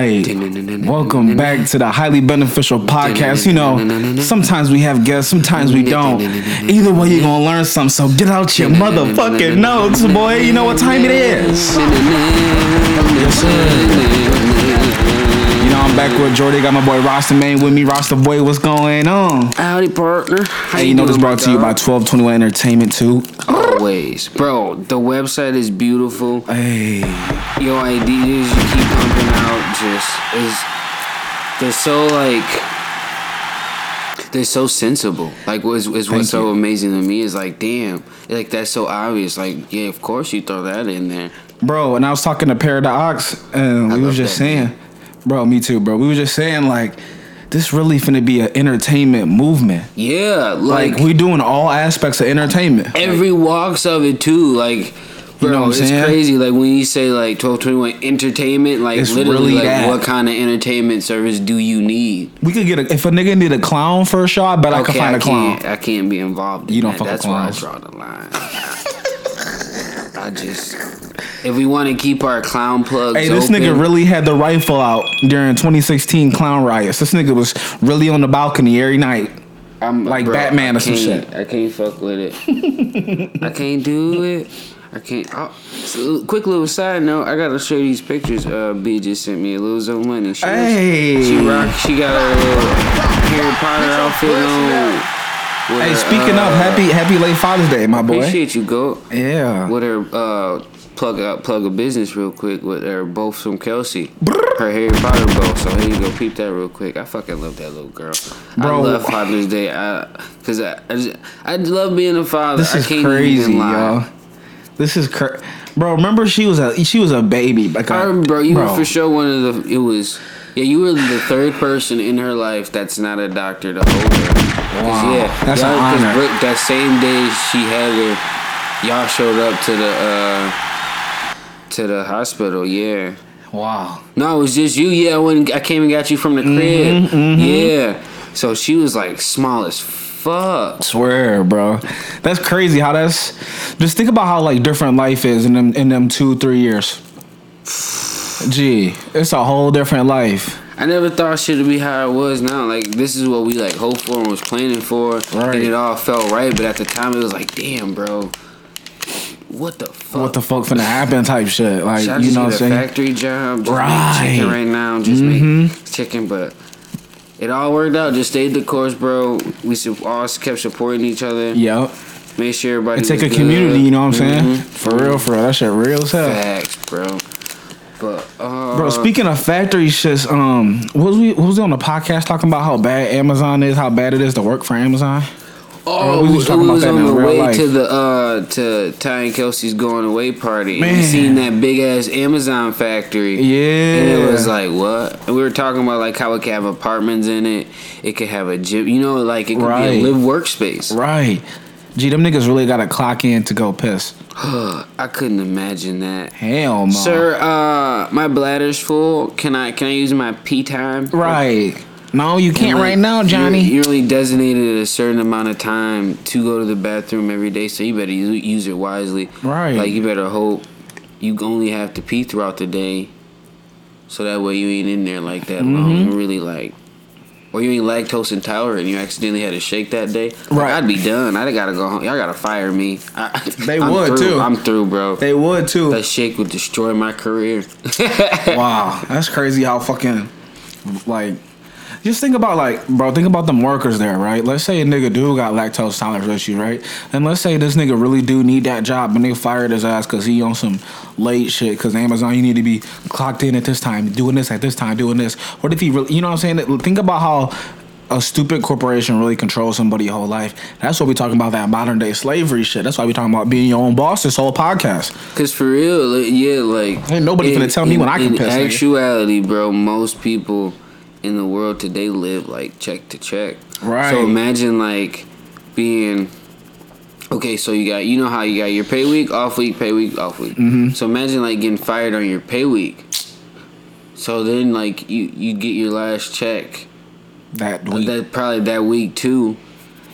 right. Welcome back to the highly beneficial podcast. You know, sometimes we have guests, sometimes we don't. Either way, you're gonna learn something. So get out your motherfucking notes, boy. You know what time it is. Yes, sir. You know, I'm back with Jordy. Got my boy Rasta Man with me. Rasta boy, what's going on? Howdy, partner. How Hey, you know this brought to you by 1221 Entertainment too. Oh, Always, bro. The website is beautiful. Hey, Your ideas you keep pumping out just is they're so like they're so sensible. Like was is Thank what's so you. amazing to me is like damn, like that's so obvious. Like yeah, of course you throw that in there. bro, and I was talking to Paradox, and we was just that saying, bro, me too, bro. We was just saying like, this really finna be an entertainment movement. Yeah, Like, like, we doing all aspects of entertainment. every walks of it too. Like. Bro, You know what I'm it's saying? crazy. Like when you say like twelve twenty one entertainment, like It's literally, really like that. what kind of entertainment service do you need? We could get a if a nigga need a clown for a show, I bet I can find a clown. Can't, I can't be involved. In You don't that. fuck with That's where I draw the line. I just, if we want to keep our clown plugs, Hey, this open, nigga really had the rifle out during 2016 clown riots. This nigga was really on the balcony every night. I'm like bro, Batman or some shit. I can't fuck with it. I can't do it. I can't. Oh, so, quick little side note. I gotta show you these pictures. Uh, B just sent me a little Zoe money. She was- Hey. she rock. She got a little Harry Potter outfit on. with Hey, her, speaking uh, of happy happy late Father's Day, my boy. appreciate you, go. Yeah. with her uh plug out plug a business real quick with her both from Kelsey. Her Harry Potter both. So here you go, peep that real quick. I fucking love that little girl. Bro. I love Father's Day. I cause I I, just, I love being a father. This I is can't crazy, yo. This is cra- Bro, remember she was a she was a baby. Like I remember, bro, you were for sure one of the. It was. Yeah, you were the third person in her life that's not a doctor to hold her. Wow, yeah, that's an y'all- honor. Rick- that same day she had her, y'all showed up to the uh to the hospital. Yeah. Wow. No, it was just you. Yeah, when I came and got you from the crib. Mm-hmm, Yeah. So she was like small as fuck. Swear, bro. That's crazy how that's just think about how like different life is in them in them two, three years. Gee, it's a whole different life. I never thought shit would be how it was now. Like this is what we like hoped for and was planning for, Right. and it all felt right. But at the time, it was like, damn, bro, what the fuck? What the fuck finna happen type shit. Like Should you know what I'm saying? factory job, just Right. Mm-hmm. chicken right now, just make chicken, but. It all worked out. Just stayed the course, bro. We all kept supporting each other. Yep. Make sure everybody. Take was a community, you know what I'm saying? Mhm. For real, for real. That shit real as hell. Facts, bro. But uh, Bro, speaking of factory shits, um, what was we what was we on the podcast talking about how bad Amazon is, how bad it is to work for Amazon? Oh, we was talking about was that on the way life. to the uh to Ty and Kelsey's going away party. And Man. we seen that big ass Amazon factory. Yeah. And it was like what? And we were talking about like how it could have apartments in it. It could have a gym. You know, like it could Right. be a live workspace. Right. Gee, them niggas really gotta clock in to go piss. I couldn't imagine that. Hell no. Sir, uh, my bladder's full. Can I can I use my pee time? Right. No, you can't Like, right now, Johnny. You're, you're only designated a certain amount of time to go to the bathroom every day, so you better use it wisely. Right. Like you better hope you only have to pee throughout the day, so that way you ain't in there like that Mm-hmm. long. Really like, or you ain't lactose intolerant and you accidentally had a shake that day. Like, Right. I'd be done. I'd gotta go home. Y'all gotta fire me. I, They I'm would, through. too. I'm through, bro. they would too. that shake would destroy my career. wow, that's crazy how fucking like. Just think about like, bro. Think about the workers there, right? Let's say a nigga do got lactose tolerance issue, right? And let's say this nigga really do need that job, and they fired his ass because he on some late shit. Because Amazon, you need to be clocked in at this time, doing this at this time, doing this. What if he really, you know what I'm saying? Think about how a stupid corporation really controls somebody your whole life. That's what we talking about that modern day slavery shit. That's why we talking about being your own boss. This whole podcast. Cause for real, like, yeah, like Ain't nobody gonna tell me when I can in piss, nigga. actuality, bro, most people in the world today live like check to check. Right. So imagine like being okay. So you got you know how you got your pay week, off week, pay week, off week. Mm-hmm. So imagine like getting fired on your pay week. So then like you you get your last check That week. that probably that week too,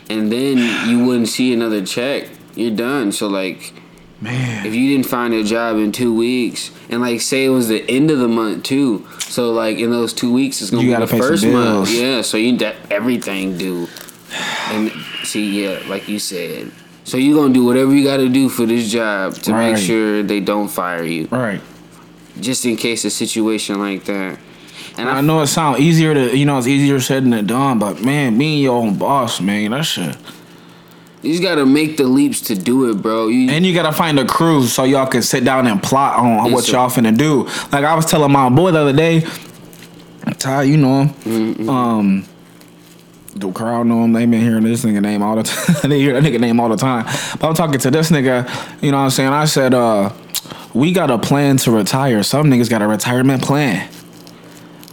and then you wouldn't see another check. You're done. So like, Man. If you didn't find a job in two weeks, and like say it was the end of the month too, so like in those two weeks it's gonna You be the first month. Yeah, so you that everything due. And see, yeah, like you said. So you gonna do whatever you gotta do for this job to Right. make sure they don't fire you, Right. just in case a situation like that. And I I, know it sounds easier to, you know, it's easier said than done, but man, being your own boss, man, that shit. You just gotta make the leaps to do it, bro. You And you gotta find a crew so y'all can sit down and plot on Yes, what sir. y'all finna do. Like I was telling my boy the other day, Ty, you know him. Mm-hmm. Um, the crowd know him. They been hearing this nigga name all the time. they hear that nigga name all the time. But I'm talking to this nigga. You know what I'm saying? I said, uh, we got a plan to retire. Some niggas got a retirement plan.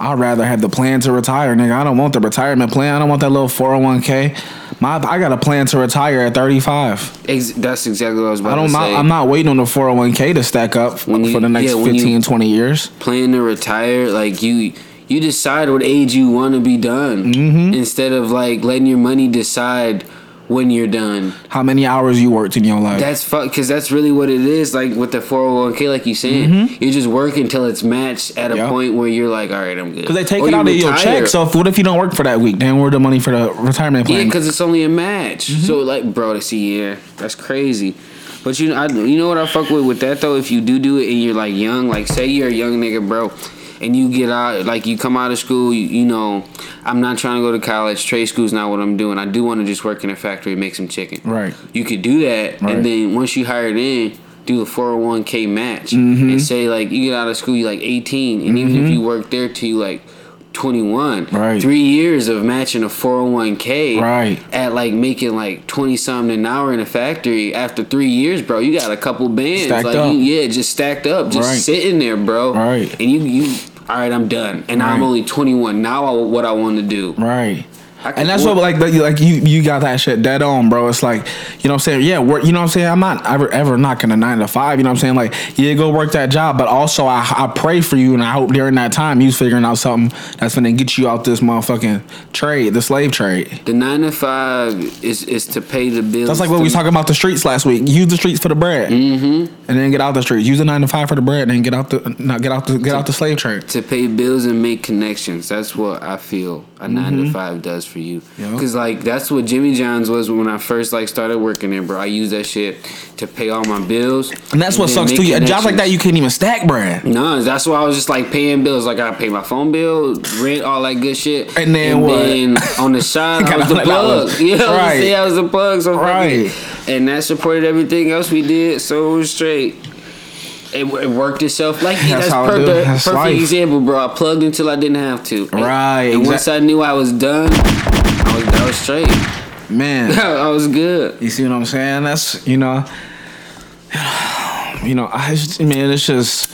I'd rather have the plan to retire, nigga. I don't want the retirement plan. I don't want that little 401k. My, I got a plan to retire at 35. ex- that's exactly what I was about I don't, to say. I'm not waiting on the 401k to stack up for you- the next yeah, 15, 20 years. plan to retire, like you you decide what age you want to be done Mm-hmm. instead of like letting your money decide when you're done. How many hours you worked in your life? That's fuck because that's really what it is. Like with the 401k, like you saying, you just work until it's matched at a Mm-hmm. Point where you're like, all right, I'm good. Because they take Or it out of your check. So if, what if you don't work for that week? Then where the money for the retirement plan? Yeah, because it's only a match. Mm-hmm. So like, bro, to see, yeah, that's crazy. But you know, I, you know what I fuck with with that though. If you do do it and you're like young, like say you're a young nigga, bro, and you get out, like you come out of school, you, you know, I'm not trying to go to college. Trade school's not what I'm doing. I do want to just work in a factory and make some chicken. Right. You could do that, Right. and then once you hired in. Do a 401k match Mm-hmm. and say like you get out of school you like 18 and even if you work there till you like 21 Right. three years of matching a 401k Right. at like making like 20 something an hour in a factory after three years bro you got a couple bands Stacked like up. You, yeah just stacked up just Right. sitting there bro Right. and you you all right i'm done. And i'm only 21 now I, what i want to do. Right. And that's work- what like you- like you you got that shit dead on, bro. It's like you know what I'm saying. Yeah, work. You know what I'm saying. I'm not ever ever knocking a nine to five. You know what I'm saying. Like yeah, go work that job, but also I I pray for you and I hope during that time you figuring out something that's gonna get you out this motherfucking trade, the slave trade. the nine to five is is to pay the bills That's like what we was talking about the streets last week. Use the streets for the bread, mm-hmm. and then get out the streets. Use the nine to five for the bread, and then get out the not get out the get out the slave trade. to pay bills and make connections. That's what I feel a nine Mm-hmm. to five does for you. Yeah. Cause like that's what Jimmy John's was when I first like started working there, bro. I used that shit to pay all my bills. And that's what sucks too. A job like that, you can't even stack bread. No, that's why I was just like paying bills. Like I pay my phone bill, rent, all that good shit. And then what? then on the side, I was the plug. was- You know what I'm right. saying? I was the plug. So fucking- Right. And that supported everything else we did. So it was straight. It, it worked itself like That's that's, how it do. the That's perfect life. example, bro. I plugged until I didn't have to. And- Right, And once I knew I was done, I was, I was straight. Man, I was good. you see what I'm saying? That's you know, you know. I just, man, it's just.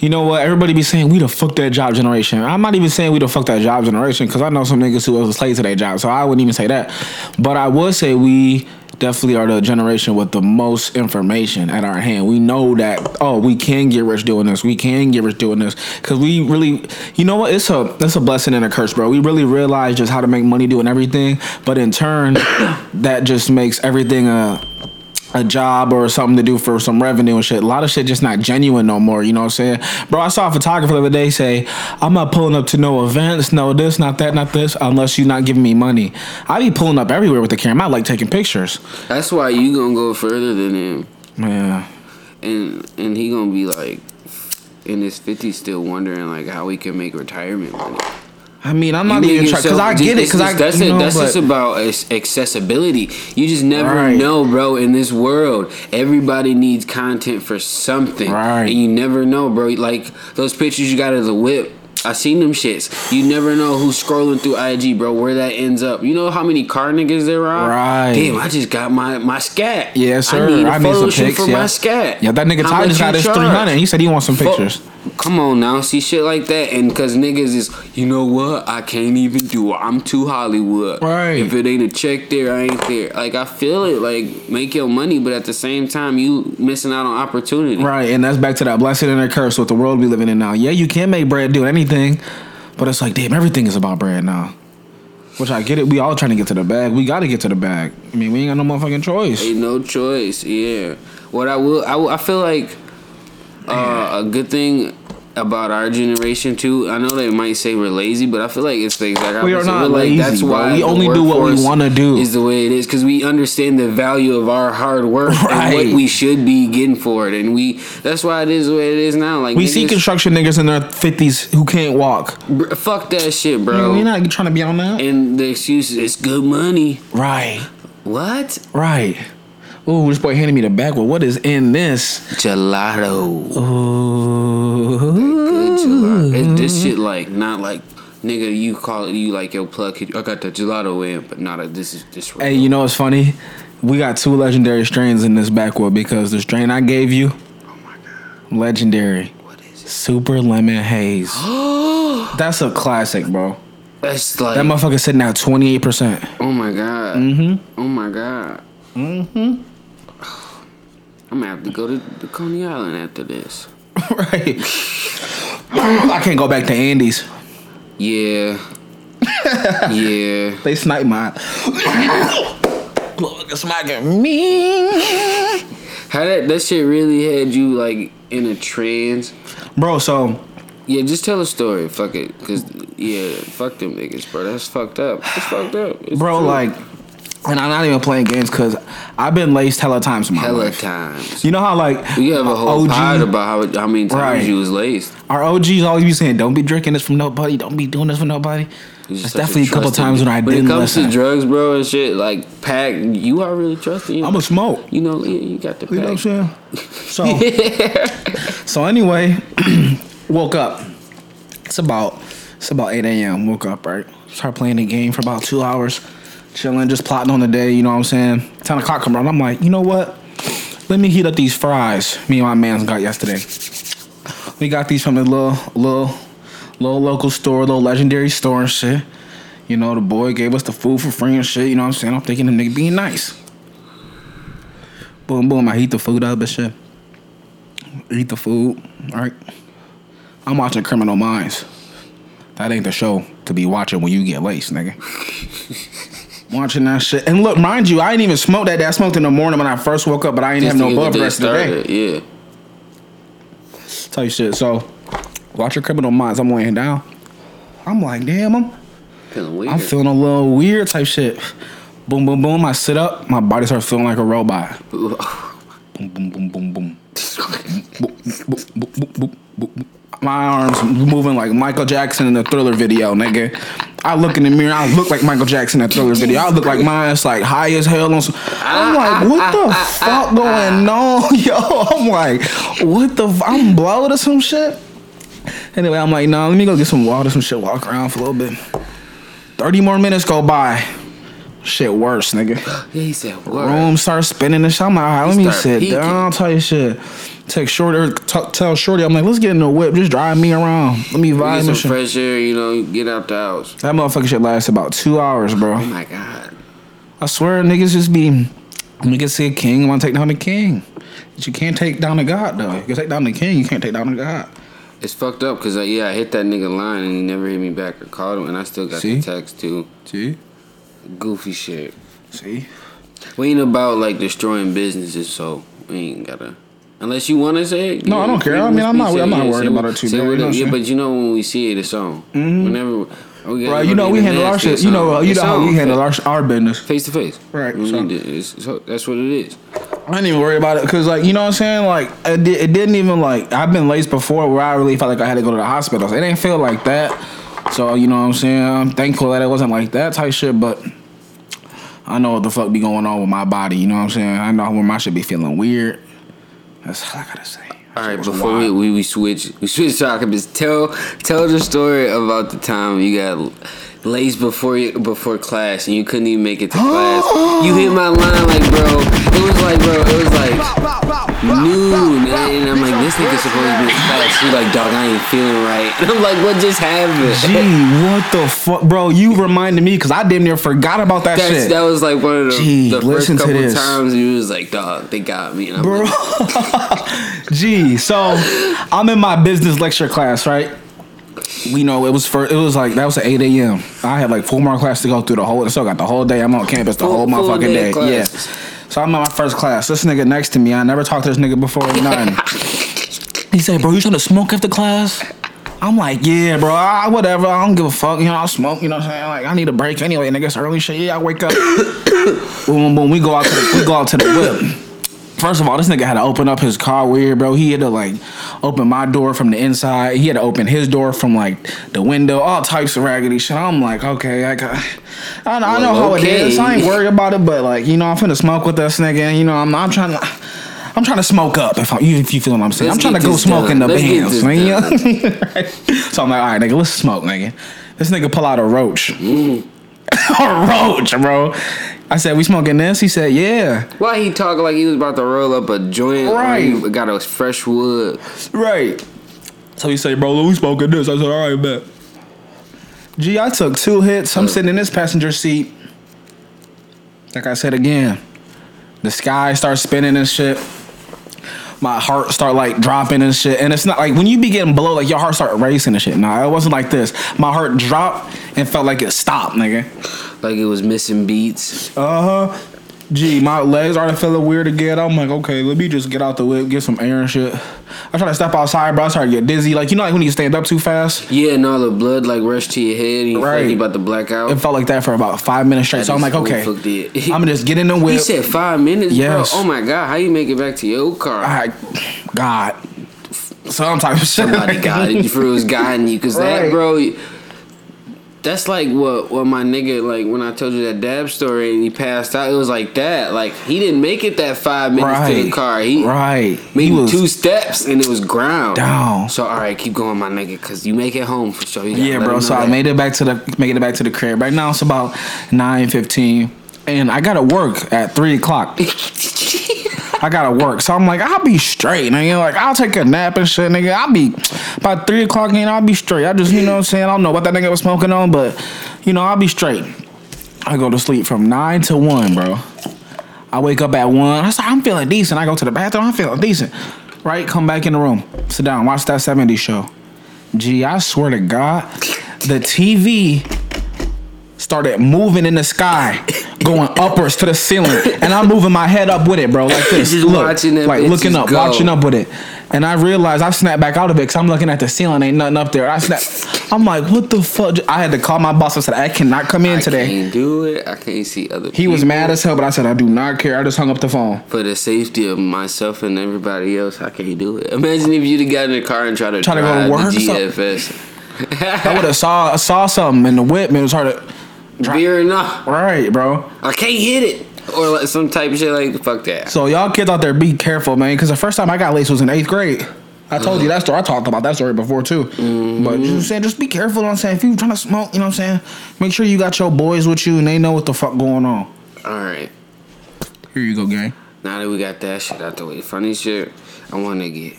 You know what? Everybody be saying we the fuck that job generation. I'm not even saying we the fuck that job generation because I know some niggas who was a slave to their job, so I wouldn't even say that. But I would say we definitely are the generation with the most information at our hand. We know that oh, we can get rich doing this. We can get rich doing this because we really, you know what? It's a it's a blessing and a curse, bro. We really realize just how to make money doing everything, but in turn, that just makes everything a a job or something to do for some revenue and shit. A lot of shit just not genuine no more. You know what I'm saying, bro? I saw a photographer the other day say, "I'm not pulling up to no events, no this, not that, not this, unless you're not giving me money." I be pulling up everywhere with the camera. I like taking pictures. That's why you gonna go further than him, Yeah. and and he gonna be like in his fifties, still wondering like how he can make retirement money. I mean, I'm not even trying because I get it because I that's you it. know, That's but- just about accessibility. You just never Right. know, bro. In this world, everybody needs content for something, Right. And you never know, bro. Like those pictures you got of the whip. I seen them shits. You never know who's scrolling through IG, bro. Where that ends up. You know how many car niggas there are. Right. Damn, I just got my my scat. Yes, sir. I need a I need some shoot pics. for yeah. my scat. Yeah, that nigga Ty just got his charge? 300. He said he wants some Fo- pictures. Come on now, see shit like that, and cause niggas is, you know what? I can't even do it. I'm too Hollywood. Right. If it ain't a check there, I ain't there. Like I feel it. Like make your money, but at the same time, you missing out on opportunity. Right, and that's back to that blessing and a curse with the world we living in now. Yeah, you can make bread doing anything, but it's like, damn, everything is about bread now. Which I get it. We all trying to get to the bag. We got to get to the bag. I mean, we ain't got no motherfucking choice. Ain't no choice. Yeah. What I will, I, will- I feel like uh, a good thing about our generation too. I know they might say we're lazy, but I feel like it's the exact We are not We're like, lazy, bro. We only do what we wanna do. Is the way it is because we understand the value of our hard work and what we should be getting for it, and we. That's why it is the way it is now. Like We see construction niggas in their fifties who can't walk. br- fuck that shit, bro. You're not trying to be on that. and the excuse is it's good money. Right, What? right. Ooh, this boy handed me the bag. Well, what is in this? Gelato. Ooh. Good gelato. It, this shit like not like nigga. You call it you like yo plug. I got the gelato in, but not a this is this. Hey, you know what's funny? We got two legendary strains in this backwood because the strain I gave you, oh my god, legendary, what is it? super lemon haze. That's a classic, bro. That's like That motherfucker sitting at twenty eight percent. oh my god. Mm-hmm. Oh my god. Mm-hmm. I'm gonna have to go to the Coney Island after this. Right. I can't go back to Andy's. Yeah. yeah. They snipe my. Look, smacking me. How that that shit really had you like in a trance? Bro, so Yeah, just tell a story. Fuck it, cause yeah, fuck them niggas, bro. That's fucked up. It's fucked up. It's bro, true. like, and I'm not even playing games because I've been laced hella times in my hella life. times. You know how like We have a whole OG pod about how how many times Right. you was laced. our OGs always be saying, "Don't be drinking this from nobody. Don't be doing this for nobody." You That's just such definitely a couple times when I When didn't When it comes listen. to drugs, bro, and shit, like pack, you are really trusting. You, I'm a smoke. you know, you, got the You know pack. what I'm saying? So, so anyway, woke up. It's about it's about 8 a.m. Woke up right. Start playing the game for about two hours, chilling, just plotting on the day. You know what I'm saying? 10 o'clock come around. I'm like, you know what? Let me heat up these fries. Me and my man's got yesterday. We got these from the little little little local store, little legendary store and shit. You know, the boy gave us the food for free and shit. You know what I'm saying? I'm thinking the nigga being nice. Boom, boom. I heat the food up and shit. Eat the food, All right. I'm watching Criminal Minds. That ain't the show to be watching when you get laced, nigga. watching that shit. And look, mind you, I didn't even smoke that day. I smoked in the morning when I first woke up, but I didn't Just have no bud the rest of the day. Yeah. You shit. So, watch your Criminal Minds, I'm laying down. I'm like, damn, I'm Feeling weird. I'm feeling a little weird type shit. Boom, boom, boom. I sit up. My body starts feeling like a robot. Boom, boom, boom, boom, boom. Boop, boop, boop, My arms moving like Michael Jackson in the Thriller video, nigga. I look in the mirror. I look like Michael Jackson in the Thriller video. I look like mine's like high as hell. On some, I'm ah, like, what ah, the ah, fuck going on, yo? I'm like, what the? F- I'm blowed or some shit. Anyway, I'm like, nah, let me go get some water, some shit, walk around for a little bit. 30 more minutes go by. Shit worse, nigga. yeah, he said, word. Room starts spinning and shit. I'm like, right, let me sit peeking. down. I'll tell you shit. Take Shorty, or t- tell Shorty, I'm like, let's get in the whip. Just drive me around. Let me Get vibe some shit. fresh air, you know, get out the house. That motherfucking shit lasts about two hours, bro. Oh my god. I swear, niggas just be, niggas see a king, want to take down the king. But you can't take down the God, though. You can take down the king, you can't take down the God. It's fucked up because, uh, yeah, I hit that nigga line and he never hit me back or called him, and I still got See? the text too. See? Goofy shit. See? We ain't about like destroying businesses, so we ain't gotta. Unless you want to say it. No, I don't care. I mean, I'm not- I'm not worried say about what- it too say bad, what you know yeah, but you know when we see it, it's on. Whenever. We Mm-hmm. Right, you know, we handle our shit. You know, you know how we handle our, our business. face to face. Right, so- need to- it's- so that's what it is. I ain't even worry about it because, like, you know what I'm saying? Like, it, di- it didn't even, like, I've been laced before where I really felt like I had to go to the hospital. So it didn't feel like that. So, you know what I'm saying? I'm thankful that it wasn't like that type shit, but I know what the fuck be going on with my body. You know what I'm saying? I know when my shit be feeling weird. That's all I gotta say. All right, before we, we we switch we switch topics, tell tell the story about the time you got laced before you, before class and you couldn't even make it to class. You hit my line like, bro. It was like, bro. It was like noon, and I'm like, this nigga supposed to be in class. He's like, dog, I ain't feeling right. And I'm like, what just happened? Gee, what the fuck, bro? You reminded me because I damn near forgot about that That's, shit. that was like one of the, Gee, the first couple this. times you was like, dog, they got me. And I'm bro. like, Gee, so I'm in my business lecture class, right? We know it was for it was like that was at eight a.m. I had like four more classes to go through the whole. So I got the whole day. I'm on campus the whole full motherfucking day day. Yeah. So I'm in my first class. This nigga next to me, I never talked to this nigga before. Nothing. he said, "Bro, you trying to smoke after class?" I'm like, "Yeah, bro. I, whatever. I don't give a fuck. You know, I'll smoke. You know what I'm saying? Like, I need a break anyway. Nigga, it's early shit. Yeah, I wake up. boom, boom, boom. We go out to the, we go out to the whip." First of all, this nigga had to open up his car weird, bro. He had to like open my door from the inside. He had to open his door from like the window, all types of raggedy shit. I'm like, okay, I got, I, know- I know Well, how okay. it is. I ain't worried about it, but like, you know, I'm finna smoke with this nigga. And, you know, I'm, I'm trying to. I'm trying to smoke up if I, if you feel what I'm saying. Let's I'm trying to go smoke in the done. Bands, man. You know what I mean? Right? So I'm like, all right, nigga, let's smoke, nigga. This nigga pull out a roach. Mm. a roach, bro. I said, we smoking this? He said, yeah. Why he talking like he was about to roll up a joint? Right. he got a fresh wood. Right. So he said, bro, we smoking this. I said, all right, bet. Gee, I took two hits. I'm uh. sitting in this passenger seat. Like I said again, the sky starts spinning and shit. My heart start like dropping and shit. And it's not like when you be getting below, like your heart start racing and shit. Nah, it wasn't like this. My heart dropped and felt like it stopped, nigga. Like it was missing beats. Uh huh. Gee, my legs started feeling weird again. I'm like, okay, let me just get out the whip, get some air and shit. I try to step outside, bro. I start to get dizzy. Like, you know, like when you stand up too fast? Yeah, and all the blood like rushed to your head. And you Right. you about to black out. It felt like that for about five minutes straight. That So I'm like, okay. I'm gonna just get in the whip. He said five minutes, Yes. bro. Oh my god, how you make it back to your car? I, God, some type of shit. Somebody guided you, for was guiding you, cause that, bro. That's like what what my nigga like when I told you that dab story and he passed out. It was like that. Like he didn't make it that five minutes to the car. He right. maybe he was, two steps and it was ground Down. So all right, keep going, my nigga, cause you make it home for sure. You Yeah, bro. So know I made it back to the making it back to the crib. Right now it's about nine fifteen, and I gotta work at three o'clock. I gotta work, so I'm like, I'll be straight, nigga. Like I'll take a nap and shit, nigga. I'll be by three o'clock, know, I'll be straight. I just, you know, what I'm saying, I don't know what that nigga was smoking on, but you know, I'll be straight. I go to sleep from nine to one, bro. I wake up at one. I say, I'm feeling decent. I go to the bathroom. I'm feeling decent. Right? Come back in the room. Sit down. Watch that 70s show. Gee, I swear to God, the TV started moving in the sky, going upwards to the ceiling, and I'm moving my head up with it, bro, like this. Just Look, watching like looking up, go. watching up with it. And I realized I snapped back out of it because I'm looking at the ceiling, ain't nothing up there. I snapped. I'm like, what the fuck? I had to call my boss and said, I cannot come in I today. I can't do it. I can't see other. He was mad as hell, but I said, I do not care. I just hung up the phone. for the safety of myself and everybody else. I can't do it. Imagine if you'd have got in the car and tried to Try to go to work. GFS. I would have saw saw something in the whip Man, it was hard to. Veering off. Right, bro. I can't hit it. Or like some type of shit like fuck that. So y'all kids out there, be careful, man. Because the first time I got laced was in eighth grade. I told you that story. I talked about that story before too. But you know what I'm saying, just be careful. You know I'm saying, if you trying to smoke, you know what I'm saying, make sure you got your boys with you and they know what the fuck going on. Alright. Here you go, gang. Now that we got that shit out the way. Funny shit, I wanna get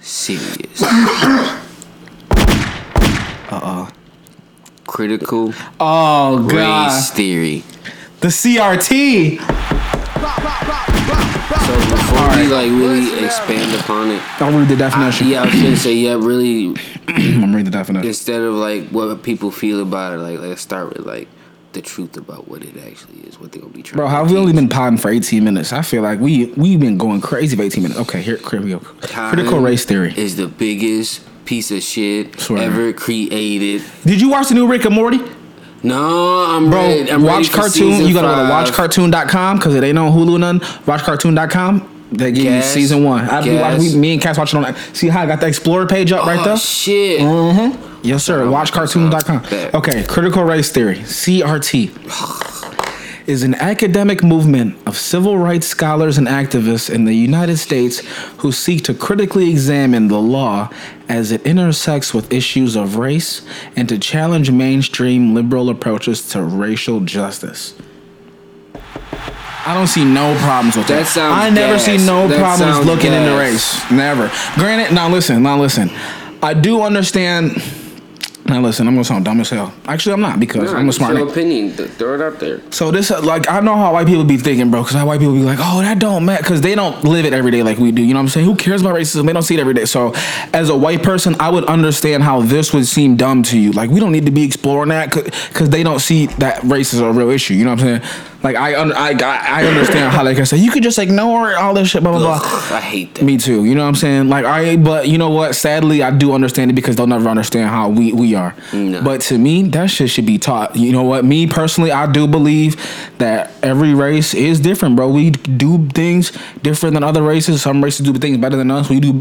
serious. uh Uh-uh. Critical Oh god, race theory. the CRT. So before we like really expand upon it, I'll read the definition. yeah, I was gonna say yeah, really I'm gonna read the definition. instead of like what people feel about it, like let's start with like the truth about what it actually is, what they're gonna be trying. Bro, how we only been potting for 18 minutes? I feel like we we've been going crazy for 18 minutes. Okay, here, here we go. Time Critical race theory. is the biggest piece of shit Swear. ever created. Did you watch the new Rick and Morty? No, I'm Bro, ready. I'm watch ready cartoon. You gotta go to five. watchcartoon.com because it ain't on Hulu none. Watchcartoon.com. They give you season one. I be watching, we, me and Cass watching on that. See how I got the Explorer page up right Oh there? shit! Mm-hmm. Yes, sir. Oh, Watchcartoon.com. Okay, critical race theory, CRT, is an academic movement of civil rights scholars and activists in the United States who seek to critically examine the law as it intersects with issues of race and to challenge mainstream liberal approaches to racial justice. I don't see no problems with that. That I never gas. see no That problems looking into gas. race. Never. Granted, now listen, now listen. I do understand Now listen, I'm gonna sound dumb as hell. Actually, I'm not because Nah, I'm a it's smart your opinion. Th- Throw it out there. So this, uh, like, I know how white people be thinking, bro. Because how white people be like, oh, that don't matter, because they don't live it every day like we do. You know what I'm saying? Who cares about racism? They don't see it every day. So, as a white person, I would understand how this would seem dumb to you. Like, we don't need to be exploring that because they don't see that race is a real issue. You know what I'm saying? Like, I un- I I I understand how they can say you could just ignore all this shit, blah blah blah. I hate that. Me too. You know what I'm saying? Like I, but you know what? Sadly, I do understand it because they'll never understand how we we are. No. But to me, that shit should be taught. You know what? Me personally, I do believe that every race is different, bro. We do things different than other races. Some races do things better than us. We do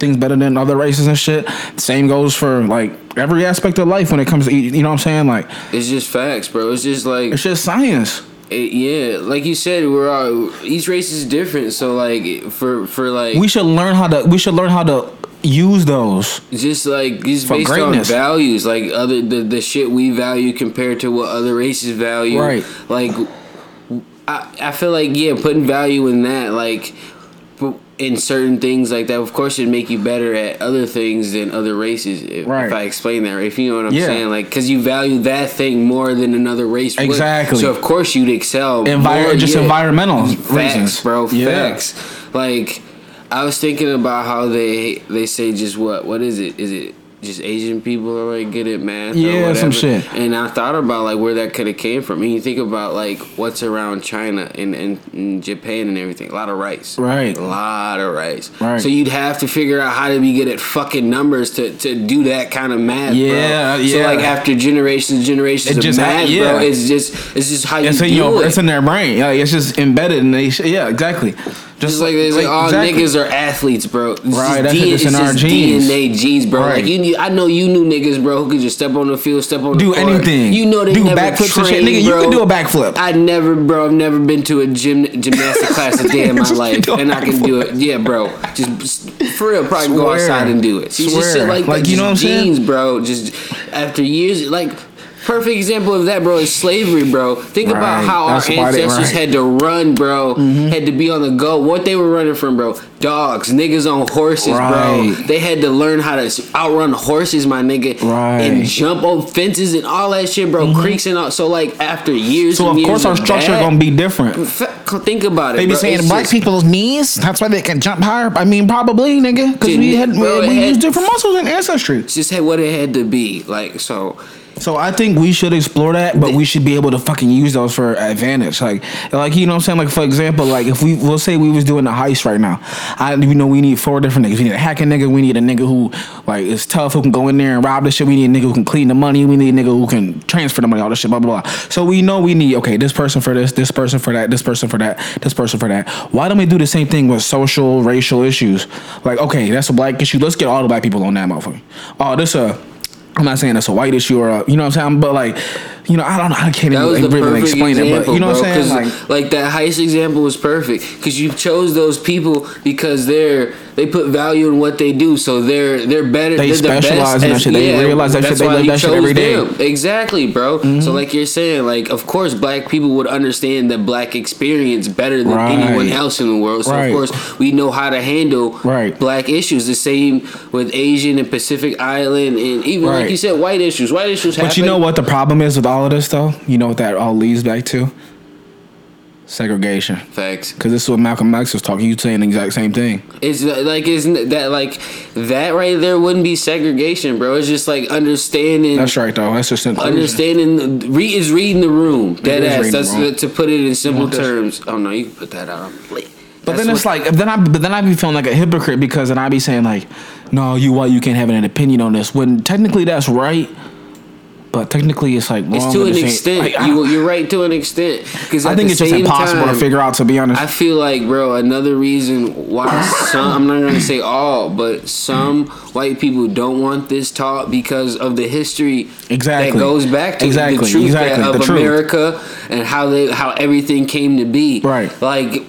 things better than other races and shit. Same goes for like every aspect of life when it comes to. You know what I'm saying? Like It's just facts, bro. It's just like it's just science. It, yeah, like you said, we're all each race is different. So like for for like We should learn how to. We should learn how to use those. just like just based greatness. on values, like other the the shit we value compared to what other races value. Right. Like I I feel like yeah, putting value in that like. In certain things like that, of course, it'd make you better at other things than other races. If, Right. if I explain that. If you know what I'm Yeah. saying, like, because you value that thing more than another race. would. Exactly. So of course you'd excel. Envir- more, just yeah. environmental Facts, reasons. bro. Yeah. Facts. Like I was thinking about how they they say just what what is it? Is it just Asian people are like good at math? or Yeah, some shit. And I thought about like where that could have came from. And you think about like what's around China and, and, and Japan and everything. A lot of rice. Right. A lot of rice. Right. So you'd have to figure out how to be good at fucking numbers to, to do that kind of math. Yeah, bro. So like after generations and generations It of just math, yeah. bro, it's just it's just how you It's do in your, it. it's in their brain. Like it's just embedded in they. Yeah, exactly. Just like they say, all exactly. niggas are athletes, bro. It's Right, that's D- just in our genes. DNA genes, bro. Right. Like you, knew, I know you knew niggas, bro, who could just step on the field, step on do the court. anything. You know they do never backflips and shit. Nigga, you can do a backflip. I never, bro. I've never been to a gym gymnastic class a day in my life, and I can do it. Yeah, bro. Just for real, probably go outside and do it. See, just shit Swear. like, Like, that. you know what I'm saying? bro. Just after years, like. Perfect example of that, bro, is slavery, bro. Think about how That's our why they- ancestors right. Mm-hmm. had to run, bro. Had to be on the go. What they were running from, bro? Dogs, niggas on horses, Right. bro. They had to learn how to outrun horses, my nigga, Right. and jump over fences and all that shit, bro. Creeks and all. So like after years, so and of course years our structure that, gonna be different. Fa- Think about it. They be bro. saying It's black just- people's knees. That's why they can jump higher. I mean, probably, nigga, because we had bro, we, it we had- used different muscles and ancestry. Just had what it had to be. Like so. So I think we should explore that, but we should be able to fucking use those for advantage. Like, like you know what I'm saying? Like for example, like if we we'll say we was doing a heist right now, I we know we need four different niggas. We need a hacking nigga. We need a nigga who like is tough who can go in there and rob the shit. We need a nigga who can clean the money. We need a nigga who can transfer the money. All this shit. Blah blah blah. So we know we need okay this person for this, this person for that, this person for that, this person for that. Why don't we do the same thing with social racial issues? Like okay, that's a black issue. Let's get all the black people on that motherfucker. Oh, this a I'm not saying it's a white issue or a, you know what I'm saying, but like, you know, I don't know, I can't That even really explain example, it, but you know bro, what I'm saying? Like, like that heist example was perfect because you chose those people because they're they put value in what they do, so they're they're better. They they're the specialize best in that shit. They realize that shit. They live that shit every day. Mm-hmm. them. Exactly, bro. So like you're saying, like of course black people would understand the black experience better than Right. anyone else in the world. So Right. of course we know how to handle Right. black issues. The same with Asian and Pacific Island, and even like you said, white issues. White issues. but you know what the problem is with all of this though? You know what that all leads back to? Segregation. Facts. Because this is what Malcolm X was talking. You saying the exact same thing. It's uh, like isn't that like that right there wouldn't be segregation, bro. It's just like understanding. That's right though. That's just inclusion. Understanding re- is reading the room. Dead ass. reading the That's room. to put it in simple terms. Oh no, you can put that out. I'm late. But That's then it's like, then I, but then I'd be feeling like a hypocrite because then I'd be saying like, no, you white, you can't have an opinion on this. When technically that's right, but technically it's like it's to an extent. like, you you're right to an extent. Because I think it's just impossible to figure out. To be honest, I feel like, bro, another reason why some, I'm not gonna say all, but some white people don't want this taught because of the history Exactly. that goes back to Exactly, the truth exactly, that, the of truth. America and how they how everything came to be. Right. Like,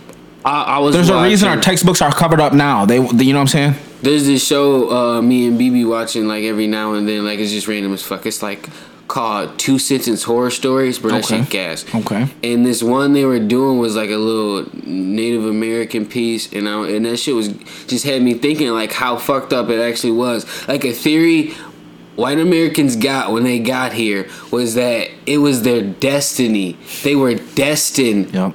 I, I was. there's a reason our textbooks are covered up now. They, you know what I'm saying? There's this show uh, me and BB watching like every now and then. Like it's just random as fuck. It's like called Two Sentence Horror Stories, but that Okay. shit gas. Okay. And this one they were doing was like a little Native American piece, and I, and that shit was just had me thinking like how fucked up it actually was. Like a theory white Americans got when they got here was that it was their destiny. They were destined Yep.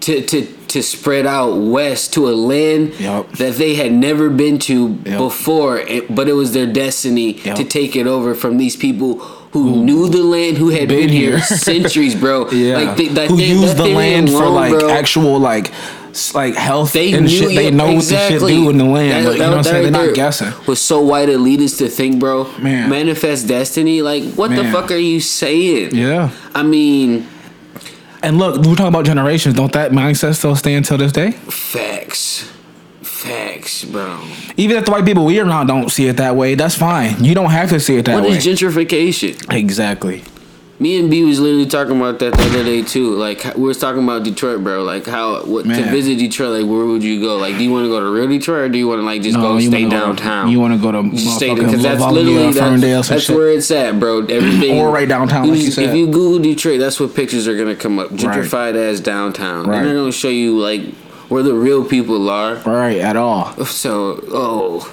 to to to spread out west to a land Yup. that they had never been to Yup. before, but it was their destiny to take it over from these people. Who knew the land? Who had been, been here centuries, bro? Yeah. like they, that Who thing- use that the land for like bro. actual like like health They and knew shit. They know exactly. what the shit do in the land. That- like, you that- know what I'm saying? right They're not guessing. Was so white elitist to think, bro. Man. manifest destiny. Like, what the fuck are you saying? Yeah. I mean, And look, we're talking about generations. Don't that mindset still stand till this day? facts, facts, bro. Even if the white people we around don't see it that way, that's fine. You don't have to see it that What way. is gentrification? exactly. Me and B was literally talking about that the other day too. Like we was talking about Detroit, bro. Like how what to visit Detroit. Like where would you go? Like do you want to go to real Detroit or do you want to like just go stay wanna go- downtown? you want to go to stay because that's literally that's, that's where it's at, bro. Everything Or right downtown, You like you just- said. If you Google Detroit, that's what pictures are gonna come up. Gentrified as downtown. Right. And they're gonna show you like where the real people are. Right at all. So oh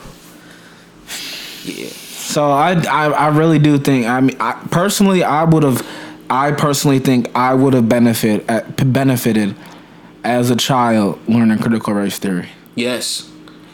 yeah. So I, I, I really do think. I mean, I, personally, I would have. I personally think I would have benefit uh, benefited as a child learning critical race theory. Yes.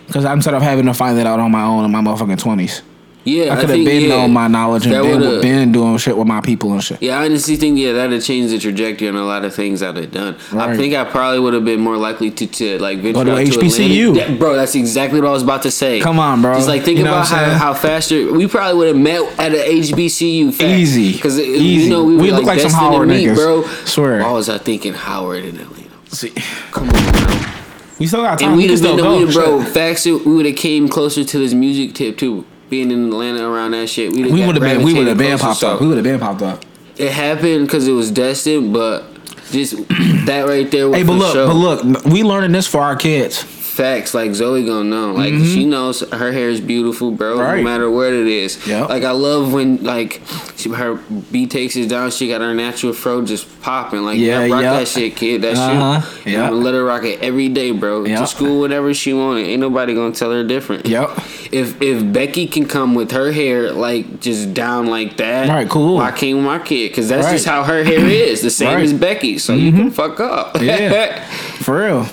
Because instead of having to find that out on my own in my motherfucking twenties, Yeah. I could have been yeah, on my knowledge and been, been doing shit with my people and shit. Yeah, I honestly think yeah that'd change the trajectory on a lot of things I'd have done. I think I probably would have been more likely to, to like venture to out HBCU. Yeah, bro. That's exactly what I was about to say. Come on, bro. Just like think You know about how, how faster we probably would have met at an HBCU. Fact. Easy. because uh, you know we, We look like some destined to Howard meet, niggas. bro. Swear. Why was I thinking Howard in Atlanta? See, Come on, bro. we still got time. And we we'd have been, go. we'd, bro. Facts, we would have came closer to this music tip too. Being in Atlanta around that shit, we'd We would have been. We would have been popped up. We would have been popped up. it happened because it was destined, but just that right there. Was Hey, but look, but look, we learning this for our kids. Facts like Zoe gonna know. Like she knows her hair is beautiful, bro. Mm-hmm. Right. No matter what it is. Yep. Like I love when like she, her B takes it down. She got her natural fro just popping. Like Yeah, rock yep. that shit, kid. That Uh-huh. shit. Yeah. Yep. I'm gonna let her rock it every day, bro. Yep. To school, whatever she wanted. Ain't nobody gonna tell her different. Yep. If if Becky can come with her hair like just down like that, Right, cool. Why can't my kid? Because that's Right. just how her hair is. The same Right. as Becky. So you can fuck up. Yeah. For real.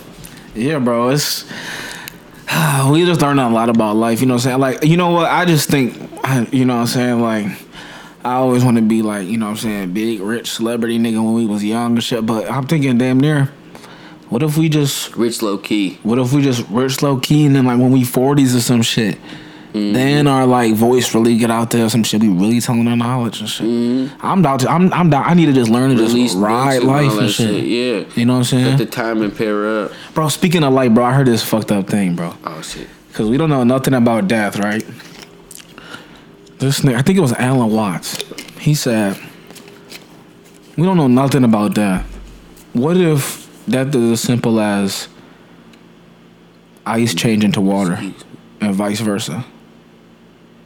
Yeah, bro. It's we just learned a lot about life. You know what I'm saying? Like, you know what? I just think, you know what I'm saying? Like, I always want to be like, you know what I'm saying, big, rich celebrity nigga when we was young and shit. But I'm thinking, damn near, what if we just, Rich low key. what if we just rich low key and then like when we 40s or some shit, Mm-hmm. then our like voice really get out there, some shit. We really telling our knowledge and shit. I'm down to, I'm, I'm down. I need to just learn to Mm-hmm. Release just ride and life and shit. Yeah. You know what I'm saying? Let the time and pair up. Bro, speaking of life, bro, I heard this fucked up thing, bro. Oh shit. Because we don't know nothing about death, right? This nigga, I think it was Alan Watts. He said, We don't know nothing about death. What if death is as simple as ice changing to water and vice versa?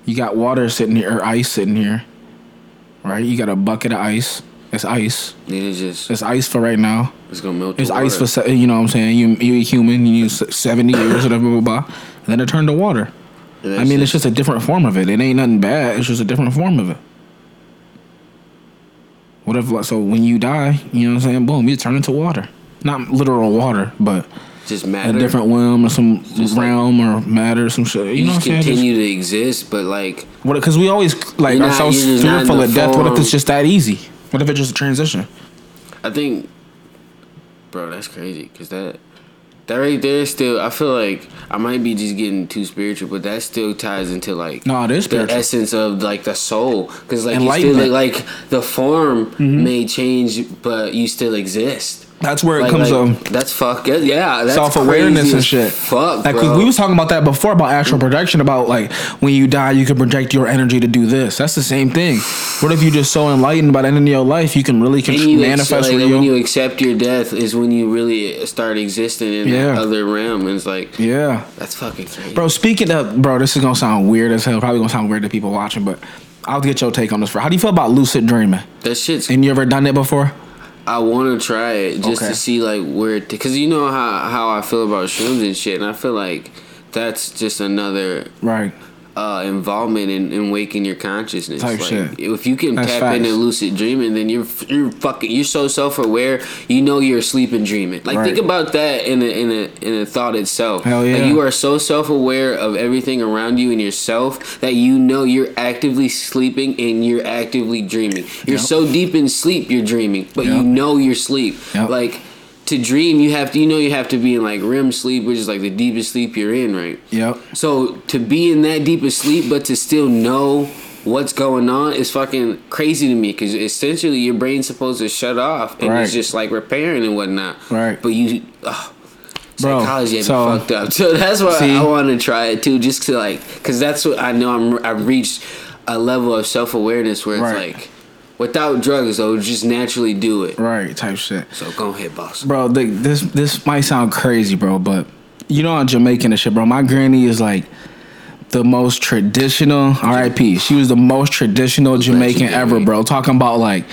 You got water sitting here, or ice sitting here, right? You got a bucket of ice. It's ice. It's just It's ice for right now. it's gonna melt. It's ice water. for se- you know what I'm saying. You you human. You use seventy years, whatever, blah, blah, blah. And then it turned to water. I mean, it's just a different form of it. It ain't nothing bad. It's just a different form of it. What if like, so when you die, you know what I'm saying? Boom, you turn into water. Not literal water, but just matter. a different realm or some Just like- realm or matter, or some shit. You, You know just what I'm saying? continue to exist, but like what? Because we always like not- so you're not fearful of death. What if it's just that easy? What if it's just a transition? I think, bro, that's crazy. Cause that that right there still. I feel like I might be just getting too spiritual, but that still ties into like No, it is the spiritual. essence of like the soul. Cause like you still like, like the form Mm-hmm. may change, but you still exist. That's where it Like, comes like, um that's fuck. Yeah, that's self awareness and shit. Fuck, like bro. we was talking about that before about astral projection. About like when you die, you can project your energy to do this. That's the same thing. What if you're just so enlightened by the end of your life, you can really you manifest accept, like, when you accept your death is when you really start existing in Yeah. that other realm. And it's like yeah, that's fucking crazy. bro. Speaking of, bro, this is gonna sound weird as hell. Probably gonna sound weird to people watching, but I'll get your take on this. For how do you feel about lucid dreaming? That shit's And you ever done it before? I want to try it just Okay. to see like where, it, because you know how how I feel about shrooms and shit, and I feel like that's just another Right. Uh, involvement in, in waking your consciousness. Type like, shit. If you can That's tap facts. into lucid dreaming, then you're you're fucking you're so self aware. You know you're asleep and dreaming. Like think about that in a in a in a thought itself. Hell yeah. Like you are so self aware of everything around you and yourself that you know you're actively sleeping and you're actively dreaming. You're Yep. so deep in sleep you're dreaming, but you know you're sleep. Yep. Like to dream, you have to you know you have to be in like REM sleep, which is like the deepest sleep you're in, right? Yep. So to be in that deep of sleep, but to still know what's going on is fucking crazy to me because essentially your brain's supposed to shut off and Right. it's just like repairing and whatnot. Right. But you, Bro, psychology had so- fucked up. So that's why See? I want to try it too, just to like, because that's what I know. I'm I've reached a level of self awareness where it's Right. like, without drugs though, just naturally do it. Right. Type shit. So go ahead, boss. Bro, the, this this might sound crazy, bro, but you know I'm Jamaican and shit, bro. My granny is like the most traditional RIP. She was the most traditional Jamaican ever, bro. Talking about like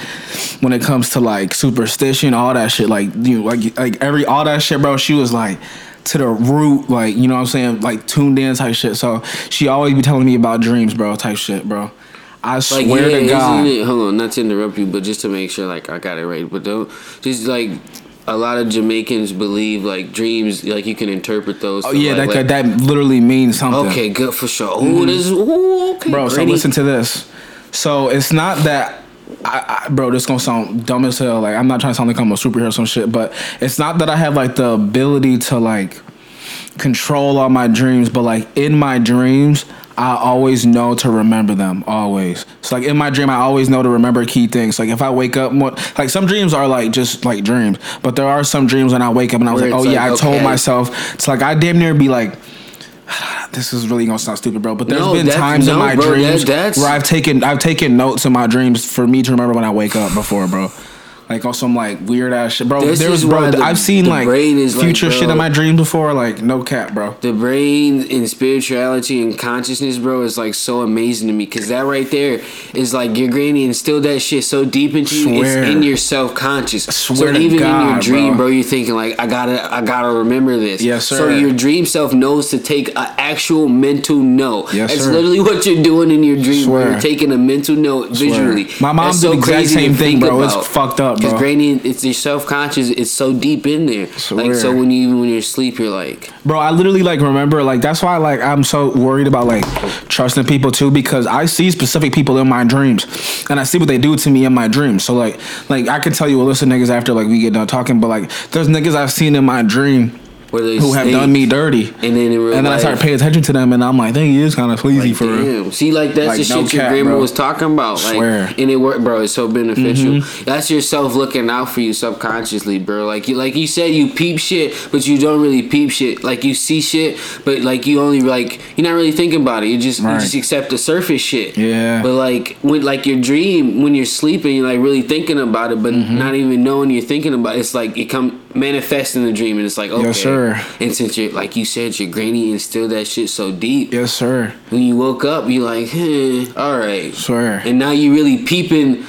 when it comes to like superstition, all that shit, like you know, like like every all that shit, bro. She was like to the root, like you know what I'm saying, like tuned in type shit. So she always be telling me about dreams, bro, type shit, bro. I Like swear yeah, to God. it? Hold on, not to interrupt you, but just to make sure, like I got it right. But don't just like a lot of Jamaicans believe like dreams, like you can interpret those. Oh yeah, like, that like- that literally means something. Okay, good for sure. Oh, this ooh, okay, bro. So listen to this. So it's not that, I, I, bro. This gonna sound dumb as hell. Like I'm not trying to sound like I'm a superhero or some shit, but it's not that I have like the ability to like control all my dreams, but like in my dreams. I always know to remember them always. So like in my dream, I always know to remember key things. Like if I wake up, more, like some dreams are like just like dreams, but there are some dreams when I wake up and I was Where like, oh it's yeah, I told myself. It's like I damn near be like, this is really gonna sound stupid, bro. But there's No, been times in my bro, dreams that's- where I've taken I've taken notes in my dreams for me to remember when I wake up before, bro. Like on some like weird ass shit, bro. This there was is bro. the- I've seen like is like, future shit in my dreams before. Like no cap, bro. the brain and spirituality and consciousness, bro, is like so amazing to me because that right there is like your granny instilled that shit so deep into you. It's in your self conscious. So even in your dream, bro. bro. you're thinking like, I gotta, I gotta remember this. Yes, sir. So your dream self knows to take an actual mental note. Yes, That's sir. literally what you're doing in your dream. Bro. Swear. You're taking a mental note visually. My mom That's did the exact same thing, bro. It's fucked up, Because bro. granny, it's your self conscious. It's so deep in there. Like so, when you even when you're asleep, you're like. Bro, I literally like remember like that's why like I'm so worried about like trusting people too because I see specific people in my dreams and I see what they do to me in my dreams. So like like I can tell you a list of niggas after like we get done talking, but like there's niggas I've seen in my dream Where they who have done me dirty. And then and then I life- start paying attention to them and I'm like, dang, he is kind of sleazy Like, for real. damn. See, like that's Like, the no shit your cap, grandma bro. was talking about. Like, Swear. Mm-hmm. and it worked, bro. It's so beneficial. That's yourself looking out for you subconsciously, bro. Like you, like you said, you peep shit, but you don't really peep shit. Like you see shit, but like you only like you're not really thinking about it. You just you just accept the surface shit. Yeah. But like when like your dream, when you're sleeping, you're like really thinking about it, but Mm-hmm. not even knowing you're thinking about it. It's like it come manifest in the dream, and it's like okay. Yes, sir. And since you're like you said, your granny instilled that shit so deep Yes, sir. when you woke up, you like, hmm, all right. Swear. And now you really peeping,